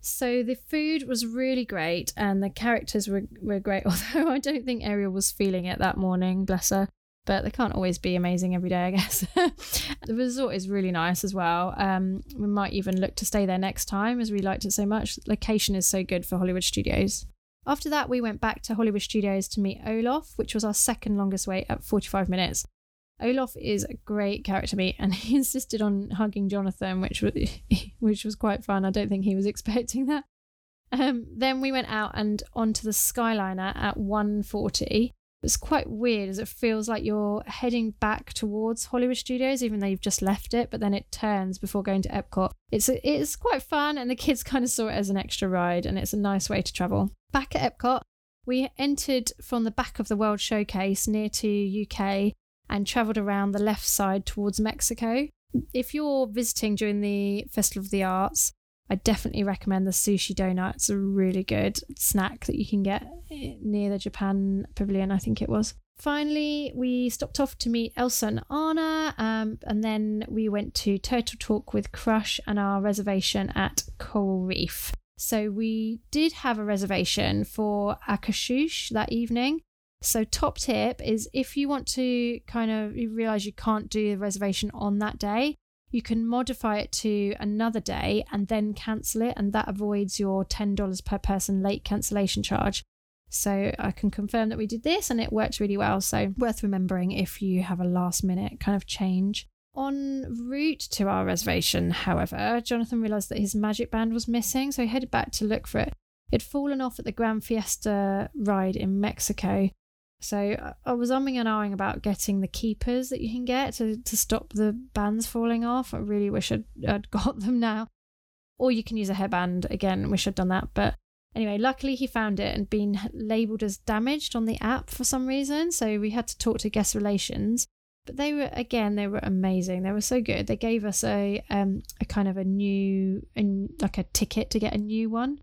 So the food was really great and the characters were, were great, although I don't think Ariel was feeling it that morning, bless her but they can't always be amazing every day, I guess. the resort is really nice as well. Um, we might even look to stay there next time as we liked it so much. Location is so good for Hollywood Studios. After that, we went back to Hollywood Studios to meet Olaf, which was our second longest wait at 45 minutes. Olaf is a great character meet, and he insisted on hugging Jonathan, which was which was quite fun. I don't think he was expecting that. Um, then we went out and onto the Skyliner at 1:40, it's quite weird as it feels like you're heading back towards Hollywood Studios, even though you've just left it, but then it turns before going to Epcot. It's it's quite fun, and the kids kind of saw it as an extra ride, and it's a nice way to travel. Back at Epcot, we entered from the back of the World Showcase near to UK and travelled around the left side towards Mexico. If you're visiting during the Festival of the Arts, I definitely recommend the sushi donut. It's a really good snack that you can get near the Japan Pavilion, I think it was. Finally, we stopped off to meet Elsa and Anna, um, and then we went to Turtle Talk with Crush and our reservation at Coral Reef. So we did have a reservation for Akershus that evening. So top tip is if you want to kind of realize you can't do the reservation on that day, you can modify it to another day and then cancel it, and that avoids your $10 per person late cancellation charge. So I can confirm that we did this and it worked really well. So worth remembering if you have a last minute kind of change. En route to our reservation, however, Jonathan realised that his magic band was missing, so he headed back to look for it. It had fallen off at the Grand Fiesta ride in Mexico, so I was umming and ahhing about getting the keepers that you can get to, to stop the bands falling off. I really wish I'd, I'd got them now. Or you can use a hairband. Again, wish I'd done that. But anyway, luckily he found it and been labelled as damaged on the app for some reason. So we had to talk to guest relations. But they were again, they were amazing. They were so good. They gave us a um a kind of a new and like a ticket to get a new one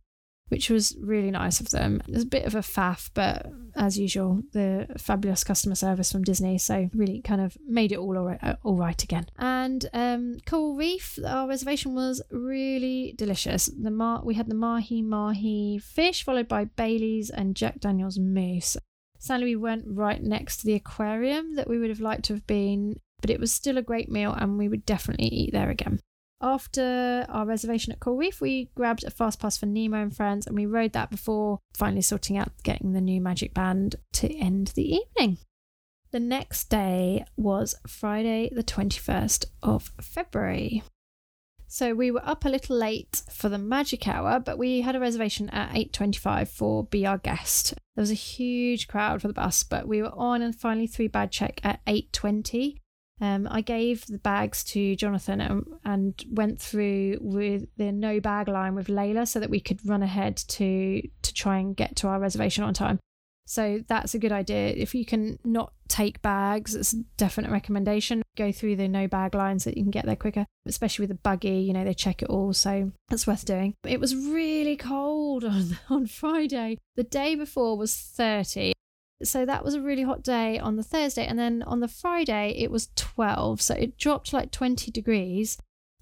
which was really nice of them. It was a bit of a faff, but as usual, the fabulous customer service from Disney, so really kind of made it all all right, uh, all right again. And um, Coral Reef, our reservation was really delicious. The mar- we had the mahi mahi fish, followed by Bailey's and Jack Daniel's mousse. Sadly, we weren't right next to the aquarium that we would have liked to have been, but it was still a great meal, and we would definitely eat there again. After our reservation at Coral Reef, we grabbed a fast pass for Nemo and Friends and we rode that before finally sorting out getting the new Magic Band to end the evening. The next day was Friday, the 21st of February. So we were up a little late for the magic hour, but we had a reservation at 8:25 for Be Our Guest. There was a huge crowd for the bus, but we were on and finally three bag check at 8:20 um, I gave the bags to Jonathan and, and, went through with the no bag line with Layla so that we could run ahead to to try and get to our reservation on time. So that's a good idea. If you can not take bags, it's a definite recommendation. Go through the no bag lines so that you can get there quicker, especially with the buggy. You know, they check it all, so that's worth doing. It was really cold on, on Friday. The day before was 30 so that was a really hot day on the Thursday. And then on the Friday, it was 12. So it dropped like 20 degrees.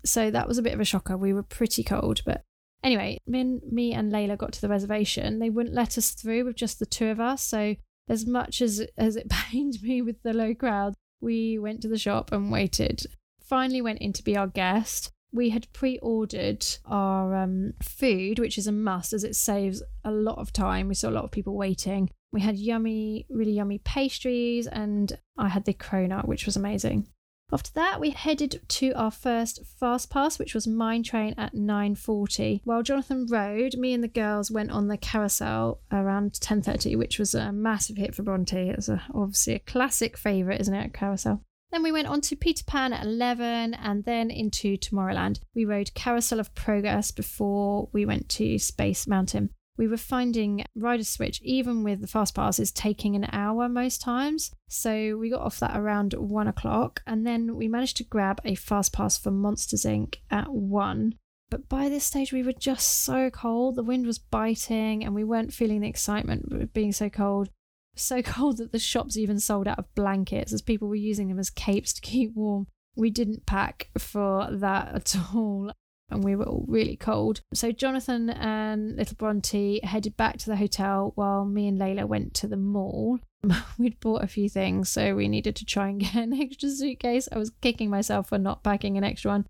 So that was a bit of a shocker. We were pretty cold. But anyway, me and, me and Layla got to the reservation. They wouldn't let us through with just the two of us. So as much as as it pained me with the low crowd, we went to the shop and waited. Finally, went in to be our guest. We had pre-ordered our um, food, which is a must as it saves a lot of time. We saw a lot of people waiting. We had yummy, really yummy pastries, and I had the cronut, which was amazing. After that, we headed to our first fast pass, which was mine train at 9:40. While Jonathan rode, me and the girls went on the carousel around 10:30, which was a massive hit for Bronte. It's a, obviously a classic favourite, isn't it? Carousel. Then we went on to Peter Pan at 11 and then into Tomorrowland. We rode Carousel of Progress before we went to Space Mountain we were finding rider switch even with the fast passes taking an hour most times. So we got off that around one o'clock and then we managed to grab a fast pass for monsters inc at one. But by this stage we were just so cold. The wind was biting and we weren't feeling the excitement of being so cold. So cold that the shops even sold out of blankets as people were using them as capes to keep warm. We didn't pack for that at all and we were all really cold. So Jonathan and little Bronte headed back to the hotel while me and Layla went to the mall. We'd bought a few things, so we needed to try and get an extra suitcase. I was kicking myself for not packing an extra one.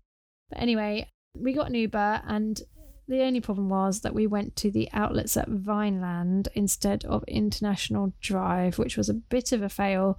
But anyway, we got an Uber, and the only problem was that we went to the outlets at Vineland instead of International Drive, which was a bit of a fail.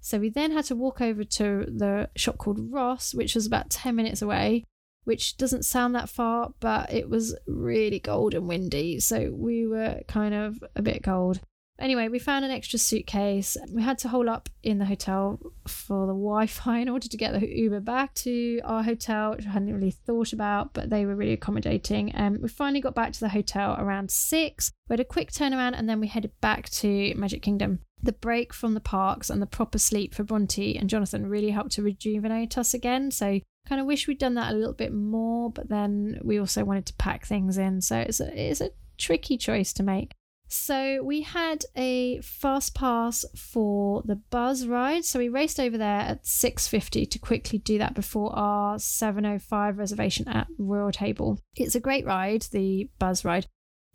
So we then had to walk over to the shop called Ross, which was about 10 minutes away which doesn't sound that far, but it was really cold and windy, so we were kind of a bit cold. Anyway, we found an extra suitcase. We had to hole up in the hotel for the Wi Fi in order to get the Uber back to our hotel, which I hadn't really thought about, but they were really accommodating. Um, we finally got back to the hotel around six. We had a quick turnaround and then we headed back to Magic Kingdom. The break from the parks and the proper sleep for Bronte and Jonathan really helped to rejuvenate us again. So kind of wish we'd done that a little bit more, but then we also wanted to pack things in. So it's a, it's a tricky choice to make. So we had a fast pass for the Buzz ride. So we raced over there at 6:50 to quickly do that before our 7:05 reservation at Royal Table. It's a great ride, the Buzz ride,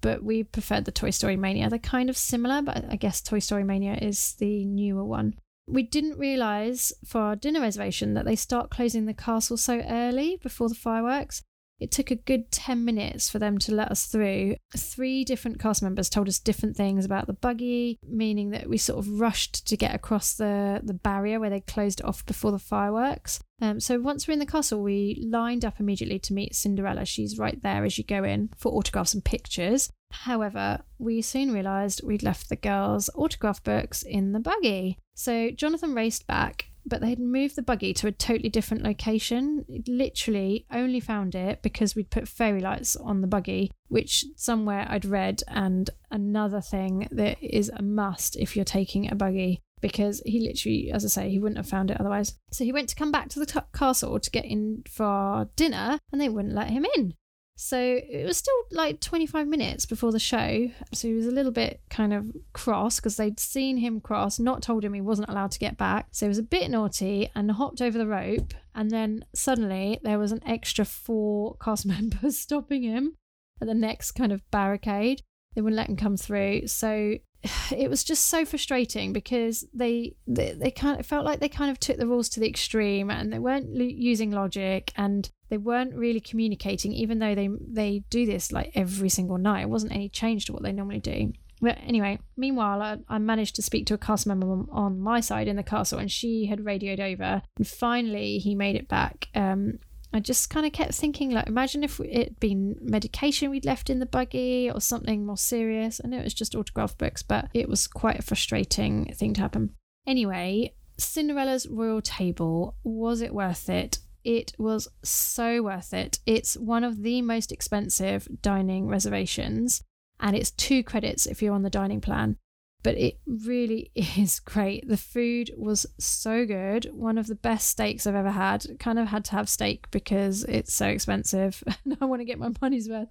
but we preferred the Toy Story Mania. They're kind of similar, but I guess Toy Story Mania is the newer one we didn't realise for our dinner reservation that they start closing the castle so early before the fireworks. It took a good 10 minutes for them to let us through. Three different cast members told us different things about the buggy, meaning that we sort of rushed to get across the, the barrier where they closed off before the fireworks. Um, so once we're in the castle, we lined up immediately to meet Cinderella. She's right there as you go in for autographs and pictures. However, we soon realised we'd left the girls' autograph books in the buggy. So Jonathan raced back but they'd moved the buggy to a totally different location. Literally only found it because we'd put fairy lights on the buggy, which somewhere I'd read, and another thing that is a must if you're taking a buggy. Because he literally, as I say, he wouldn't have found it otherwise. So he went to come back to the t- castle to get in for dinner, and they wouldn't let him in. So it was still like 25 minutes before the show. So he was a little bit kind of cross because they'd seen him cross, not told him he wasn't allowed to get back. So he was a bit naughty and hopped over the rope. And then suddenly there was an extra four cast members stopping him at the next kind of barricade. They wouldn't let him come through. So it was just so frustrating because they, they they kind of felt like they kind of took the rules to the extreme and they weren't using logic and they weren't really communicating even though they they do this like every single night it wasn't any change to what they normally do but anyway meanwhile I, I managed to speak to a cast member on, on, my side in the castle and she had radioed over and finally he made it back um, I just kind of kept thinking, like, imagine if it'd been medication we'd left in the buggy or something more serious. I know it was just autograph books, but it was quite a frustrating thing to happen. Anyway, Cinderella's Royal Table, was it worth it? It was so worth it. It's one of the most expensive dining reservations, and it's two credits if you're on the dining plan but it really is great. The food was so good. One of the best steaks I've ever had. Kind of had to have steak because it's so expensive and I want to get my money's worth.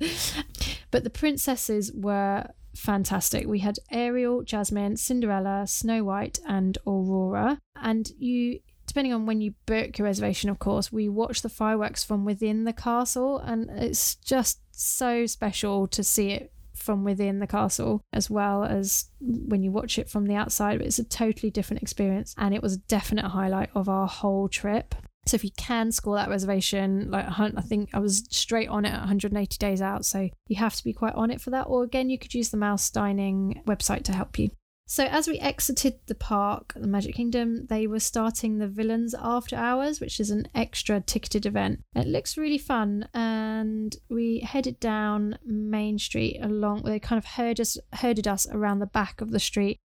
but the princesses were fantastic. We had Ariel, Jasmine, Cinderella, Snow White, and Aurora. And you depending on when you book your reservation, of course, we watch the fireworks from within the castle, and it's just so special to see it from within the castle as well as when you watch it from the outside. It's a totally different experience, and it was a definite highlight of our whole trip. So if you can score that reservation, like I think I was straight on it 180 days out, so you have to be quite on it for that. Or again, you could use the Mouse Dining website to help you. So as we exited the park, the Magic Kingdom, they were starting the Villains After Hours, which is an extra ticketed event. It looks really fun, and we headed down Main Street along. They kind of herded us, herded us around the back of the street.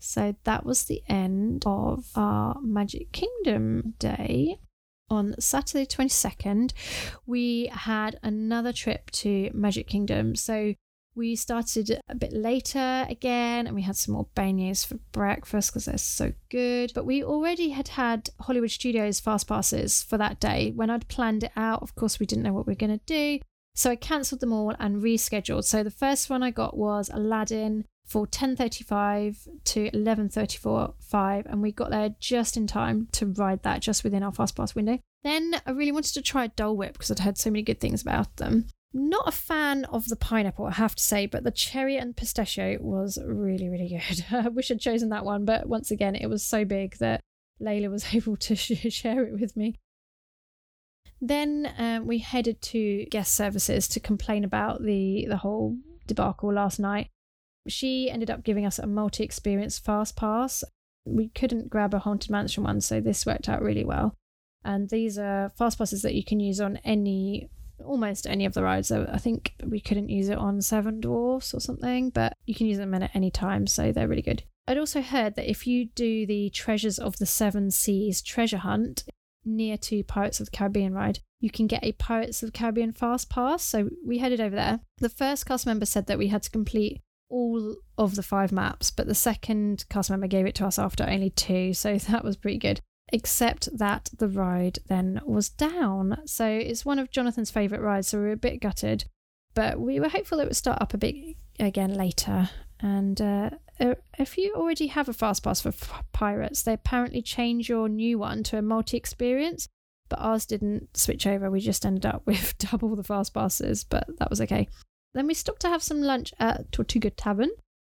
So that was the end of our Magic Kingdom day on Saturday 22nd, we had another trip to Magic Kingdom. So we started a bit later again and we had some more beignets for breakfast because they're so good. But we already had had Hollywood Studios fast passes for that day. When I'd planned it out, of course, we didn't know what we were going to do. So I cancelled them all and rescheduled. So the first one I got was Aladdin for 10.35 to 11.34 and we got there just in time to ride that just within our fast pass window then i really wanted to try dole whip because i'd heard so many good things about them not a fan of the pineapple i have to say but the cherry and pistachio was really really good i wish i'd chosen that one but once again it was so big that layla was able to share it with me then um, we headed to guest services to complain about the the whole debacle last night she ended up giving us a multi experience fast pass. We couldn't grab a Haunted Mansion one, so this worked out really well. And these are fast passes that you can use on any, almost any of the rides. So I think we couldn't use it on Seven Dwarfs or something, but you can use them in at any time, so they're really good. I'd also heard that if you do the Treasures of the Seven Seas treasure hunt near to Pirates of the Caribbean ride, you can get a Pirates of the Caribbean fast pass. So we headed over there. The first cast member said that we had to complete all of the five maps, but the second cast member gave it to us after only two, so that was pretty good. Except that the ride then was down. So it's one of Jonathan's favourite rides, so we were a bit gutted. But we were hopeful it would start up a bit again later. And uh, if you already have a fast pass for Pirates, they apparently change your new one to a multi experience. But ours didn't switch over. We just ended up with double the fast passes, but that was okay. Then we stopped to have some lunch at Tortuga Tavern,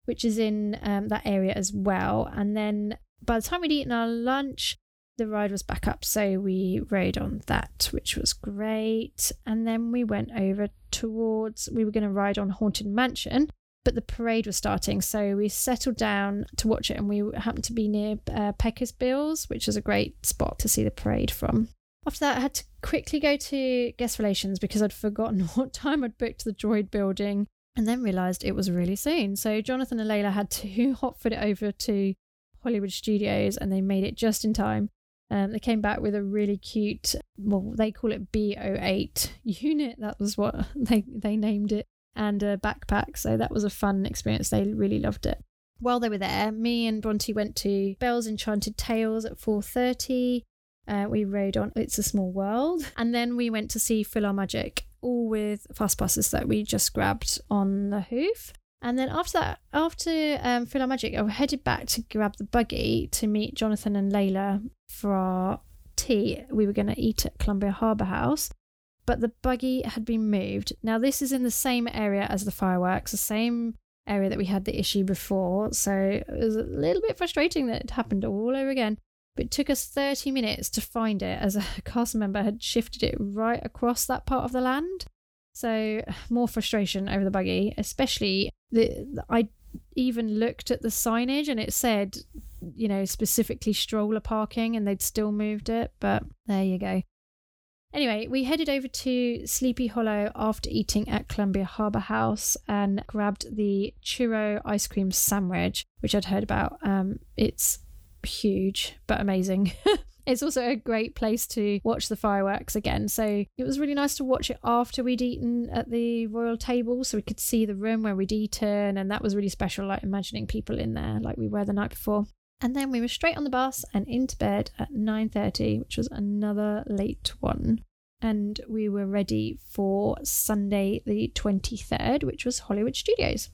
which is in um, that area as well. And then by the time we'd eaten our lunch, the ride was back up. So we rode on that, which was great. And then we went over towards, we were going to ride on Haunted Mansion, but the parade was starting. So we settled down to watch it and we happened to be near uh, Pecos Bills, which is a great spot to see the parade from. After that, I had to quickly go to guest relations because I'd forgotten what time I'd booked the droid building and then realised it was really soon. So Jonathan and Layla had to hotfoot it over to Hollywood Studios and they made it just in time. Um, they came back with a really cute, well, they call it B08 unit. That was what they, they named it, and a backpack. So that was a fun experience. They really loved it. While they were there, me and Bronte went to Belle's Enchanted Tales at 4.30. Uh, we rode on It's a Small World, and then we went to see PhilharMagic, all with fast passes that we just grabbed on the hoof. And then after that, after um, PhilharMagic, I headed back to grab the buggy to meet Jonathan and Layla for our tea. We were going to eat at Columbia Harbour House, but the buggy had been moved. Now, this is in the same area as the fireworks, the same area that we had the issue before. So it was a little bit frustrating that it happened all over again. But it took us 30 minutes to find it as a cast member had shifted it right across that part of the land. So more frustration over the buggy, especially the I even looked at the signage and it said, you know, specifically stroller parking and they'd still moved it, but there you go. Anyway, we headed over to Sleepy Hollow after eating at Columbia Harbour House and grabbed the churro ice cream sandwich, which I'd heard about. Um, it's huge but amazing. it's also a great place to watch the fireworks again. So it was really nice to watch it after we'd eaten at the royal table so we could see the room where we'd eaten and that was really special like imagining people in there like we were the night before. And then we were straight on the bus and into bed at 9:30, which was another late one. And we were ready for Sunday the 23rd, which was Hollywood Studios.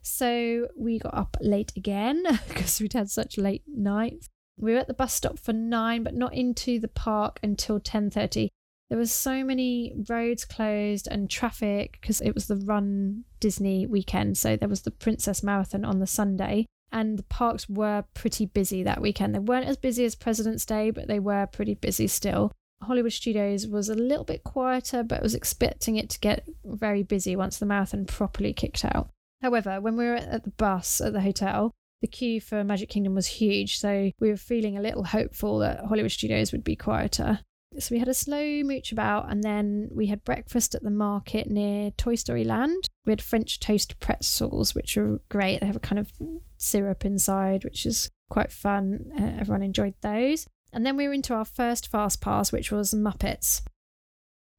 So we got up late again because we'd had such late nights. We were at the bus stop for nine, but not into the park until 10:30. There was so many roads closed and traffic because it was the Run Disney weekend. So there was the Princess Marathon on the Sunday, and the parks were pretty busy that weekend. They weren't as busy as President's Day, but they were pretty busy still. Hollywood Studios was a little bit quieter, but was expecting it to get very busy once the marathon properly kicked out. However, when we were at the bus at the hotel, the queue for Magic Kingdom was huge, so we were feeling a little hopeful that Hollywood Studios would be quieter. So we had a slow mooch about, and then we had breakfast at the market near Toy Story Land. We had French toast pretzels, which are great. They have a kind of syrup inside, which is quite fun. Uh, everyone enjoyed those. And then we were into our first fast pass, which was Muppets.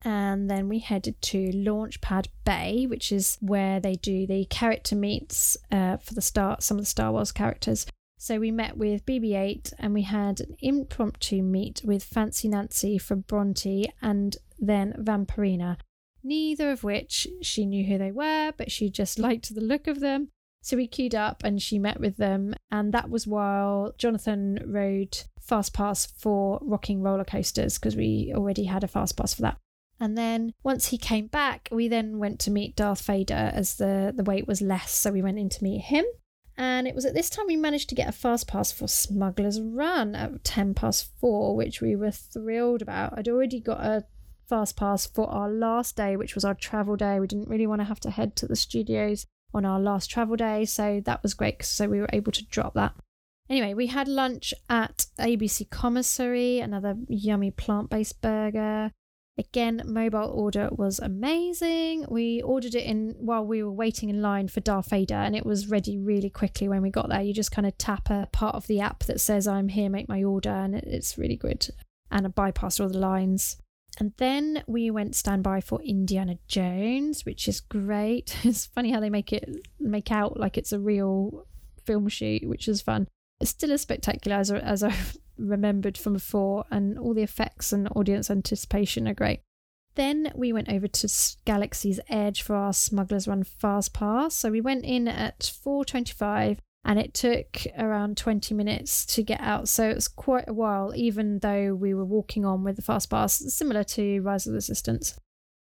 And then we headed to Launchpad Bay, which is where they do the character meets uh, for the star some of the Star Wars characters. So we met with BB-8 and we had an impromptu meet with Fancy Nancy from Bronte and then Vampirina. Neither of which she knew who they were, but she just liked the look of them. So we queued up and she met with them, and that was while Jonathan rode Fast Pass for Rock 'n' Roller Coasters because we already had a Fast Pass for that. And then once he came back, we then went to meet Darth Vader as the, the wait was less. So we went in to meet him. And it was at this time we managed to get a fast pass for Smuggler's Run at 10 past four, which we were thrilled about. I'd already got a fast pass for our last day, which was our travel day. We didn't really want to have to head to the studios on our last travel day, so that was great. So we were able to drop that. Anyway, we had lunch at ABC Commissary, another yummy plant based burger. Again, mobile order was amazing. We ordered it in while we were waiting in line for Darth Vader, and it was ready really quickly when we got there. You just kind of tap a part of the app that says, I'm here, make my order, and it's really good. And I bypassed all the lines. And then we went standby for Indiana Jones, which is great. It's funny how they make it make out like it's a real film shoot, which is fun. It's still as spectacular as, as I remembered from before, and all the effects and audience anticipation are great. Then we went over to Galaxy's Edge for our Smugglers Run Fast Pass. So we went in at 4:25 and it took around 20 minutes to get out. So it was quite a while even though we were walking on with the Fast Pass similar to Rise of the Resistance.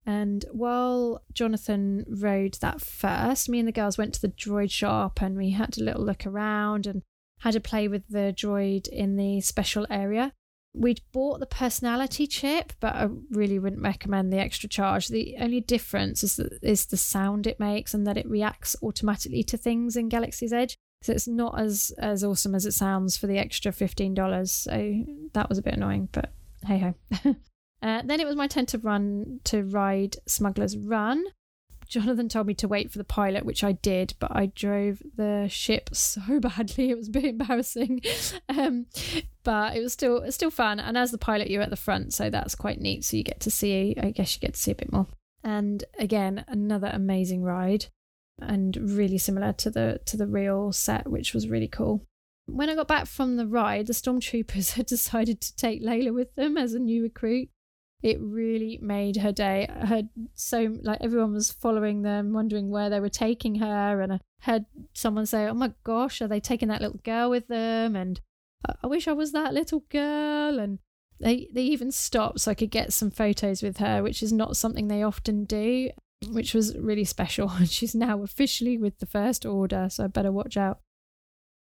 And while Jonathan rode that first, me and the girls went to the droid shop and we had a little look around and had to play with the droid in the special area. We'd bought the personality chip, but I really wouldn't recommend the extra charge. The only difference is, that, is the sound it makes and that it reacts automatically to things in Galaxy's Edge. So it's not as, as awesome as it sounds for the extra $15. So that was a bit annoying, but hey ho. uh, then it was my turn to run to ride Smuggler's Run. Jonathan told me to wait for the pilot, which I did, but I drove the ship so badly it was a bit embarrassing. um, but it was still still fun. And as the pilot, you're at the front, so that's quite neat. So you get to see, I guess you get to see a bit more. And again, another amazing ride, and really similar to the to the real set, which was really cool. When I got back from the ride, the stormtroopers had decided to take Layla with them as a new recruit it really made her day. I heard so like everyone was following them, wondering where they were taking her, and I heard someone say, "Oh my gosh, are they taking that little girl with them?" And I wish I was that little girl. And they they even stopped so I could get some photos with her, which is not something they often do, which was really special. And she's now officially with the First Order, so I better watch out.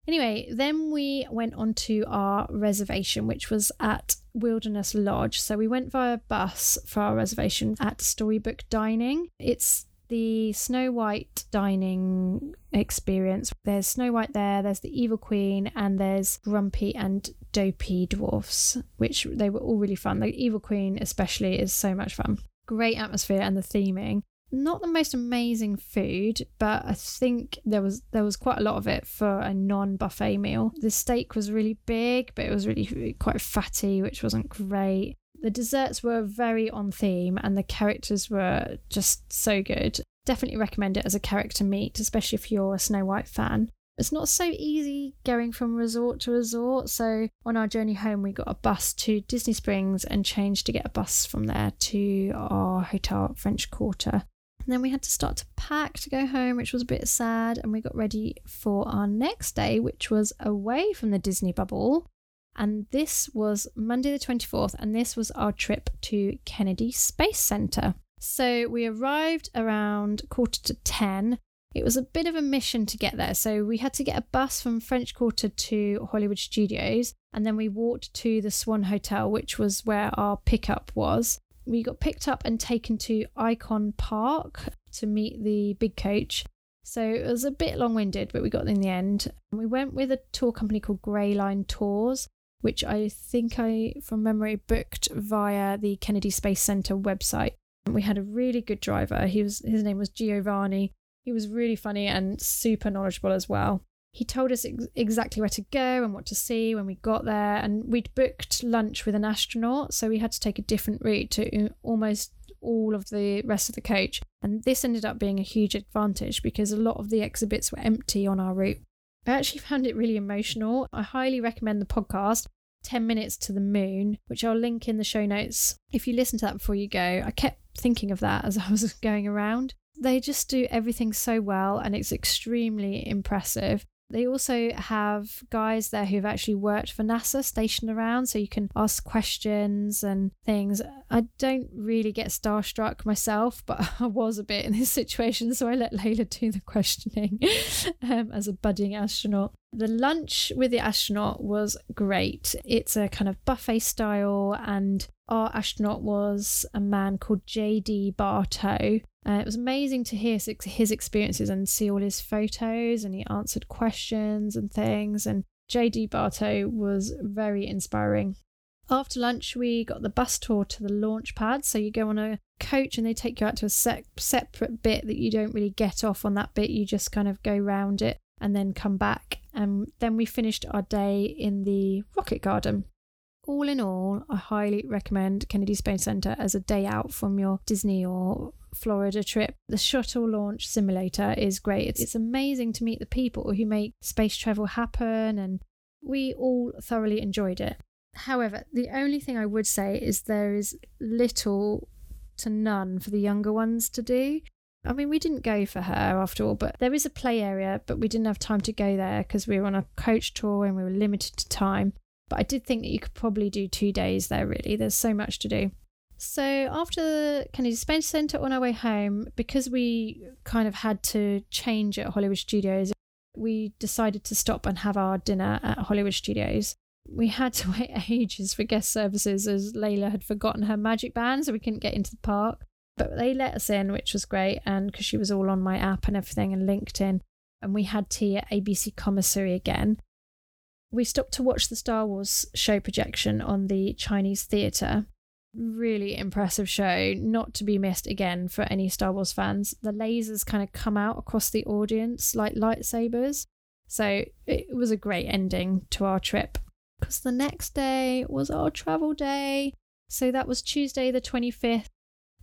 Anyway, then we went on to our reservation, which was at Wilderness Lodge. So we went via bus for our reservation at Storybook Dining. It's the Snow White dining experience. There's Snow White there, there's the Evil Queen, and there's Grumpy and Dopey dwarfs, which they were all really fun. The Evil Queen, especially, is so much fun. Great atmosphere and the theming not the most amazing food, but I think there was there was quite a lot of it for a non-buffet meal. The steak was really big, but it was really quite fatty, which wasn't great. The desserts were very on theme and the characters were just so good. Definitely recommend it as a character meet, especially if you're a Snow White fan. It's not so easy going from resort to resort, so on our journey home, we got a bus to Disney Springs and changed to get a bus from there to our hotel French Quarter. And then we had to start to pack to go home, which was a bit sad. And we got ready for our next day, which was away from the Disney bubble And this was Monday the 24th, and this was our trip to Kennedy Space Center. So we arrived around quarter to 10. It was a bit of a mission to get there. So we had to get a bus from French Quarter to Hollywood Studios, and then we walked to the Swan Hotel, which was where our pickup was. We got picked up and taken to Icon Park to meet the big coach. So it was a bit long winded, but we got in the end. We went with a tour company called Gray Line Tours, which I think I, from memory, booked via the Kennedy Space Center website. We had a really good driver. He was his name was Giovanni. He was really funny and super knowledgeable as well. He told us ex- exactly where to go and what to see when we got there, and we'd booked lunch with an astronaut, so we had to take a different route to almost all of the rest of the coach. And this ended up being a huge advantage because a lot of the exhibits were empty on our route. I actually found it really emotional. I highly recommend the podcast 10 Minutes to the Moon, which I'll link in the show notes. If you listen to that before you go, I kept thinking of that as I was going around. They just do everything so well and it's extremely impressive. They also have guys there who've actually worked for NASA stationed around, so you can ask questions and things. I don't really get starstruck myself, but I was a bit in this situation, so I let Layla do the questioning um, as a budding astronaut. The lunch with the astronaut was great. It's a kind of buffet style, and our astronaut was a man called JD Bartoe. Uh, it was amazing to hear his experiences and see all his photos, and he answered questions and things. And JD Bartoe was very inspiring. After lunch, we got the bus tour to the launch pad. So you go on a coach and they take you out to a se- separate bit that you don't really get off on that bit. You just kind of go round it and then come back. And then we finished our day in the rocket garden. All in all, I highly recommend Kennedy Space Center as a day out from your Disney or Florida trip. The shuttle launch simulator is great. It's, it's amazing to meet the people who make space travel happen, and we all thoroughly enjoyed it. However, the only thing I would say is there is little to none for the younger ones to do. I mean, we didn't go for her after all, but there is a play area, but we didn't have time to go there because we were on a coach tour and we were limited to time. But I did think that you could probably do two days there, really. There's so much to do. So after the Kennedy Space Center on our way home, because we kind of had to change at Hollywood Studios, we decided to stop and have our dinner at Hollywood Studios. We had to wait ages for guest services as Layla had forgotten her magic band, so we couldn't get into the park. But they let us in, which was great. And because she was all on my app and everything and linked in, and we had tea at ABC Commissary again. We stopped to watch the Star Wars show projection on the Chinese theatre. Really impressive show, not to be missed again for any Star Wars fans. The lasers kind of come out across the audience like lightsabers. So it was a great ending to our trip. Because the next day was our travel day. So that was Tuesday, the 25th.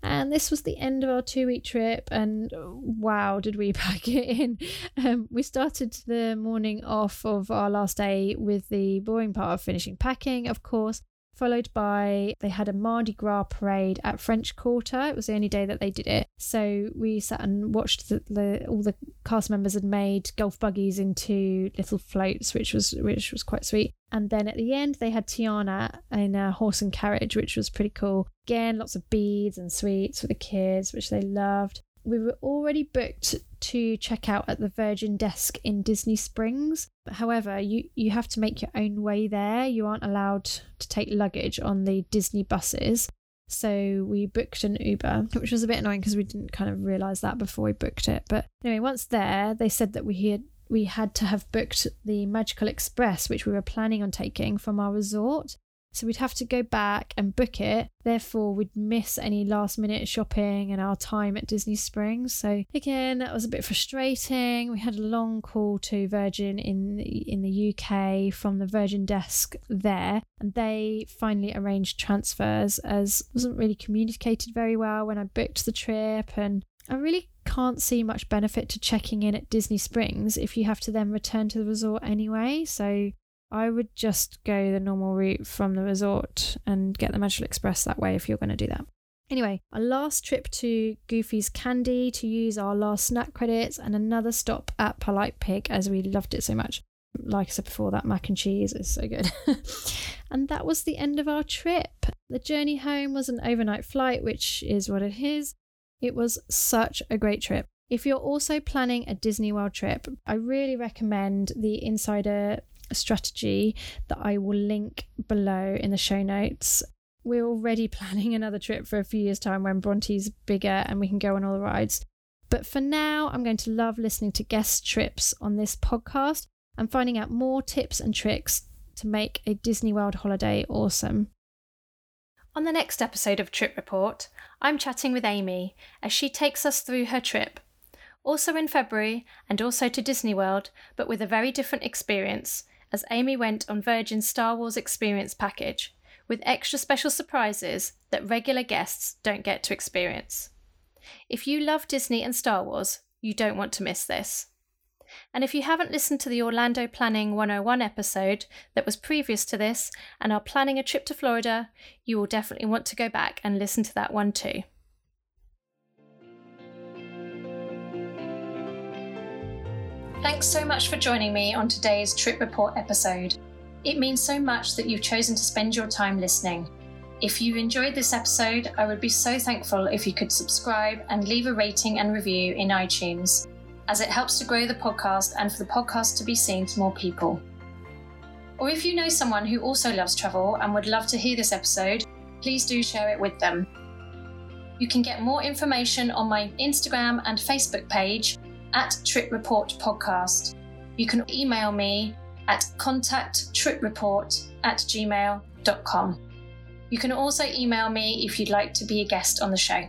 And this was the end of our two week trip, and wow, did we pack it in! Um, we started the morning off of our last day with the boring part of finishing packing, of course, followed by they had a Mardi Gras parade at French Quarter. It was the only day that they did it. So we sat and watched the, the, all the cast members had made golf buggies into little floats, which was which was quite sweet. And then at the end, they had Tiana in a horse and carriage, which was pretty cool. Again, lots of beads and sweets for the kids, which they loved. We were already booked to check out at the Virgin Desk in Disney Springs. However, you, you have to make your own way there. You aren't allowed to take luggage on the Disney buses. So we booked an Uber, which was a bit annoying because we didn't kind of realize that before we booked it. But anyway, once there, they said that we had we had to have booked the Magical Express, which we were planning on taking from our resort. So we'd have to go back and book it. Therefore, we'd miss any last minute shopping and our time at Disney Springs. So again, that was a bit frustrating. We had a long call to Virgin in the, in the UK from the Virgin desk there, and they finally arranged transfers as wasn't really communicated very well when I booked the trip and I really can't see much benefit to checking in at Disney Springs if you have to then return to the resort anyway. So I would just go the normal route from the resort and get the Magical Express that way if you're going to do that. Anyway, our last trip to Goofy's Candy to use our last snack credits and another stop at Polite Pig as we loved it so much. Like I said before, that mac and cheese is so good. and that was the end of our trip. The journey home was an overnight flight, which is what it is. It was such a great trip. If you're also planning a Disney World trip, I really recommend the Insider strategy that I will link below in the show notes. We're already planning another trip for a few years' time when Bronte's bigger and we can go on all the rides. But for now, I'm going to love listening to guest trips on this podcast and finding out more tips and tricks to make a Disney World holiday awesome. On the next episode of Trip Report, I'm chatting with Amy as she takes us through her trip. Also in February, and also to Disney World, but with a very different experience, as Amy went on Virgin's Star Wars Experience package, with extra special surprises that regular guests don't get to experience. If you love Disney and Star Wars, you don't want to miss this. And if you haven't listened to the Orlando Planning 101 episode that was previous to this and are planning a trip to Florida, you will definitely want to go back and listen to that one too. Thanks so much for joining me on today's Trip Report episode. It means so much that you've chosen to spend your time listening. If you've enjoyed this episode, I would be so thankful if you could subscribe and leave a rating and review in iTunes, as it helps to grow the podcast and for the podcast to be seen to more people. Or if you know someone who also loves travel and would love to hear this episode, please do share it with them. You can get more information on my Instagram and Facebook page at Trip Report Podcast. You can email me at contacttripreport at gmail.com. You can also email me if you'd like to be a guest on the show.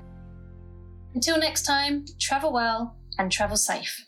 Until next time, travel well and travel safe.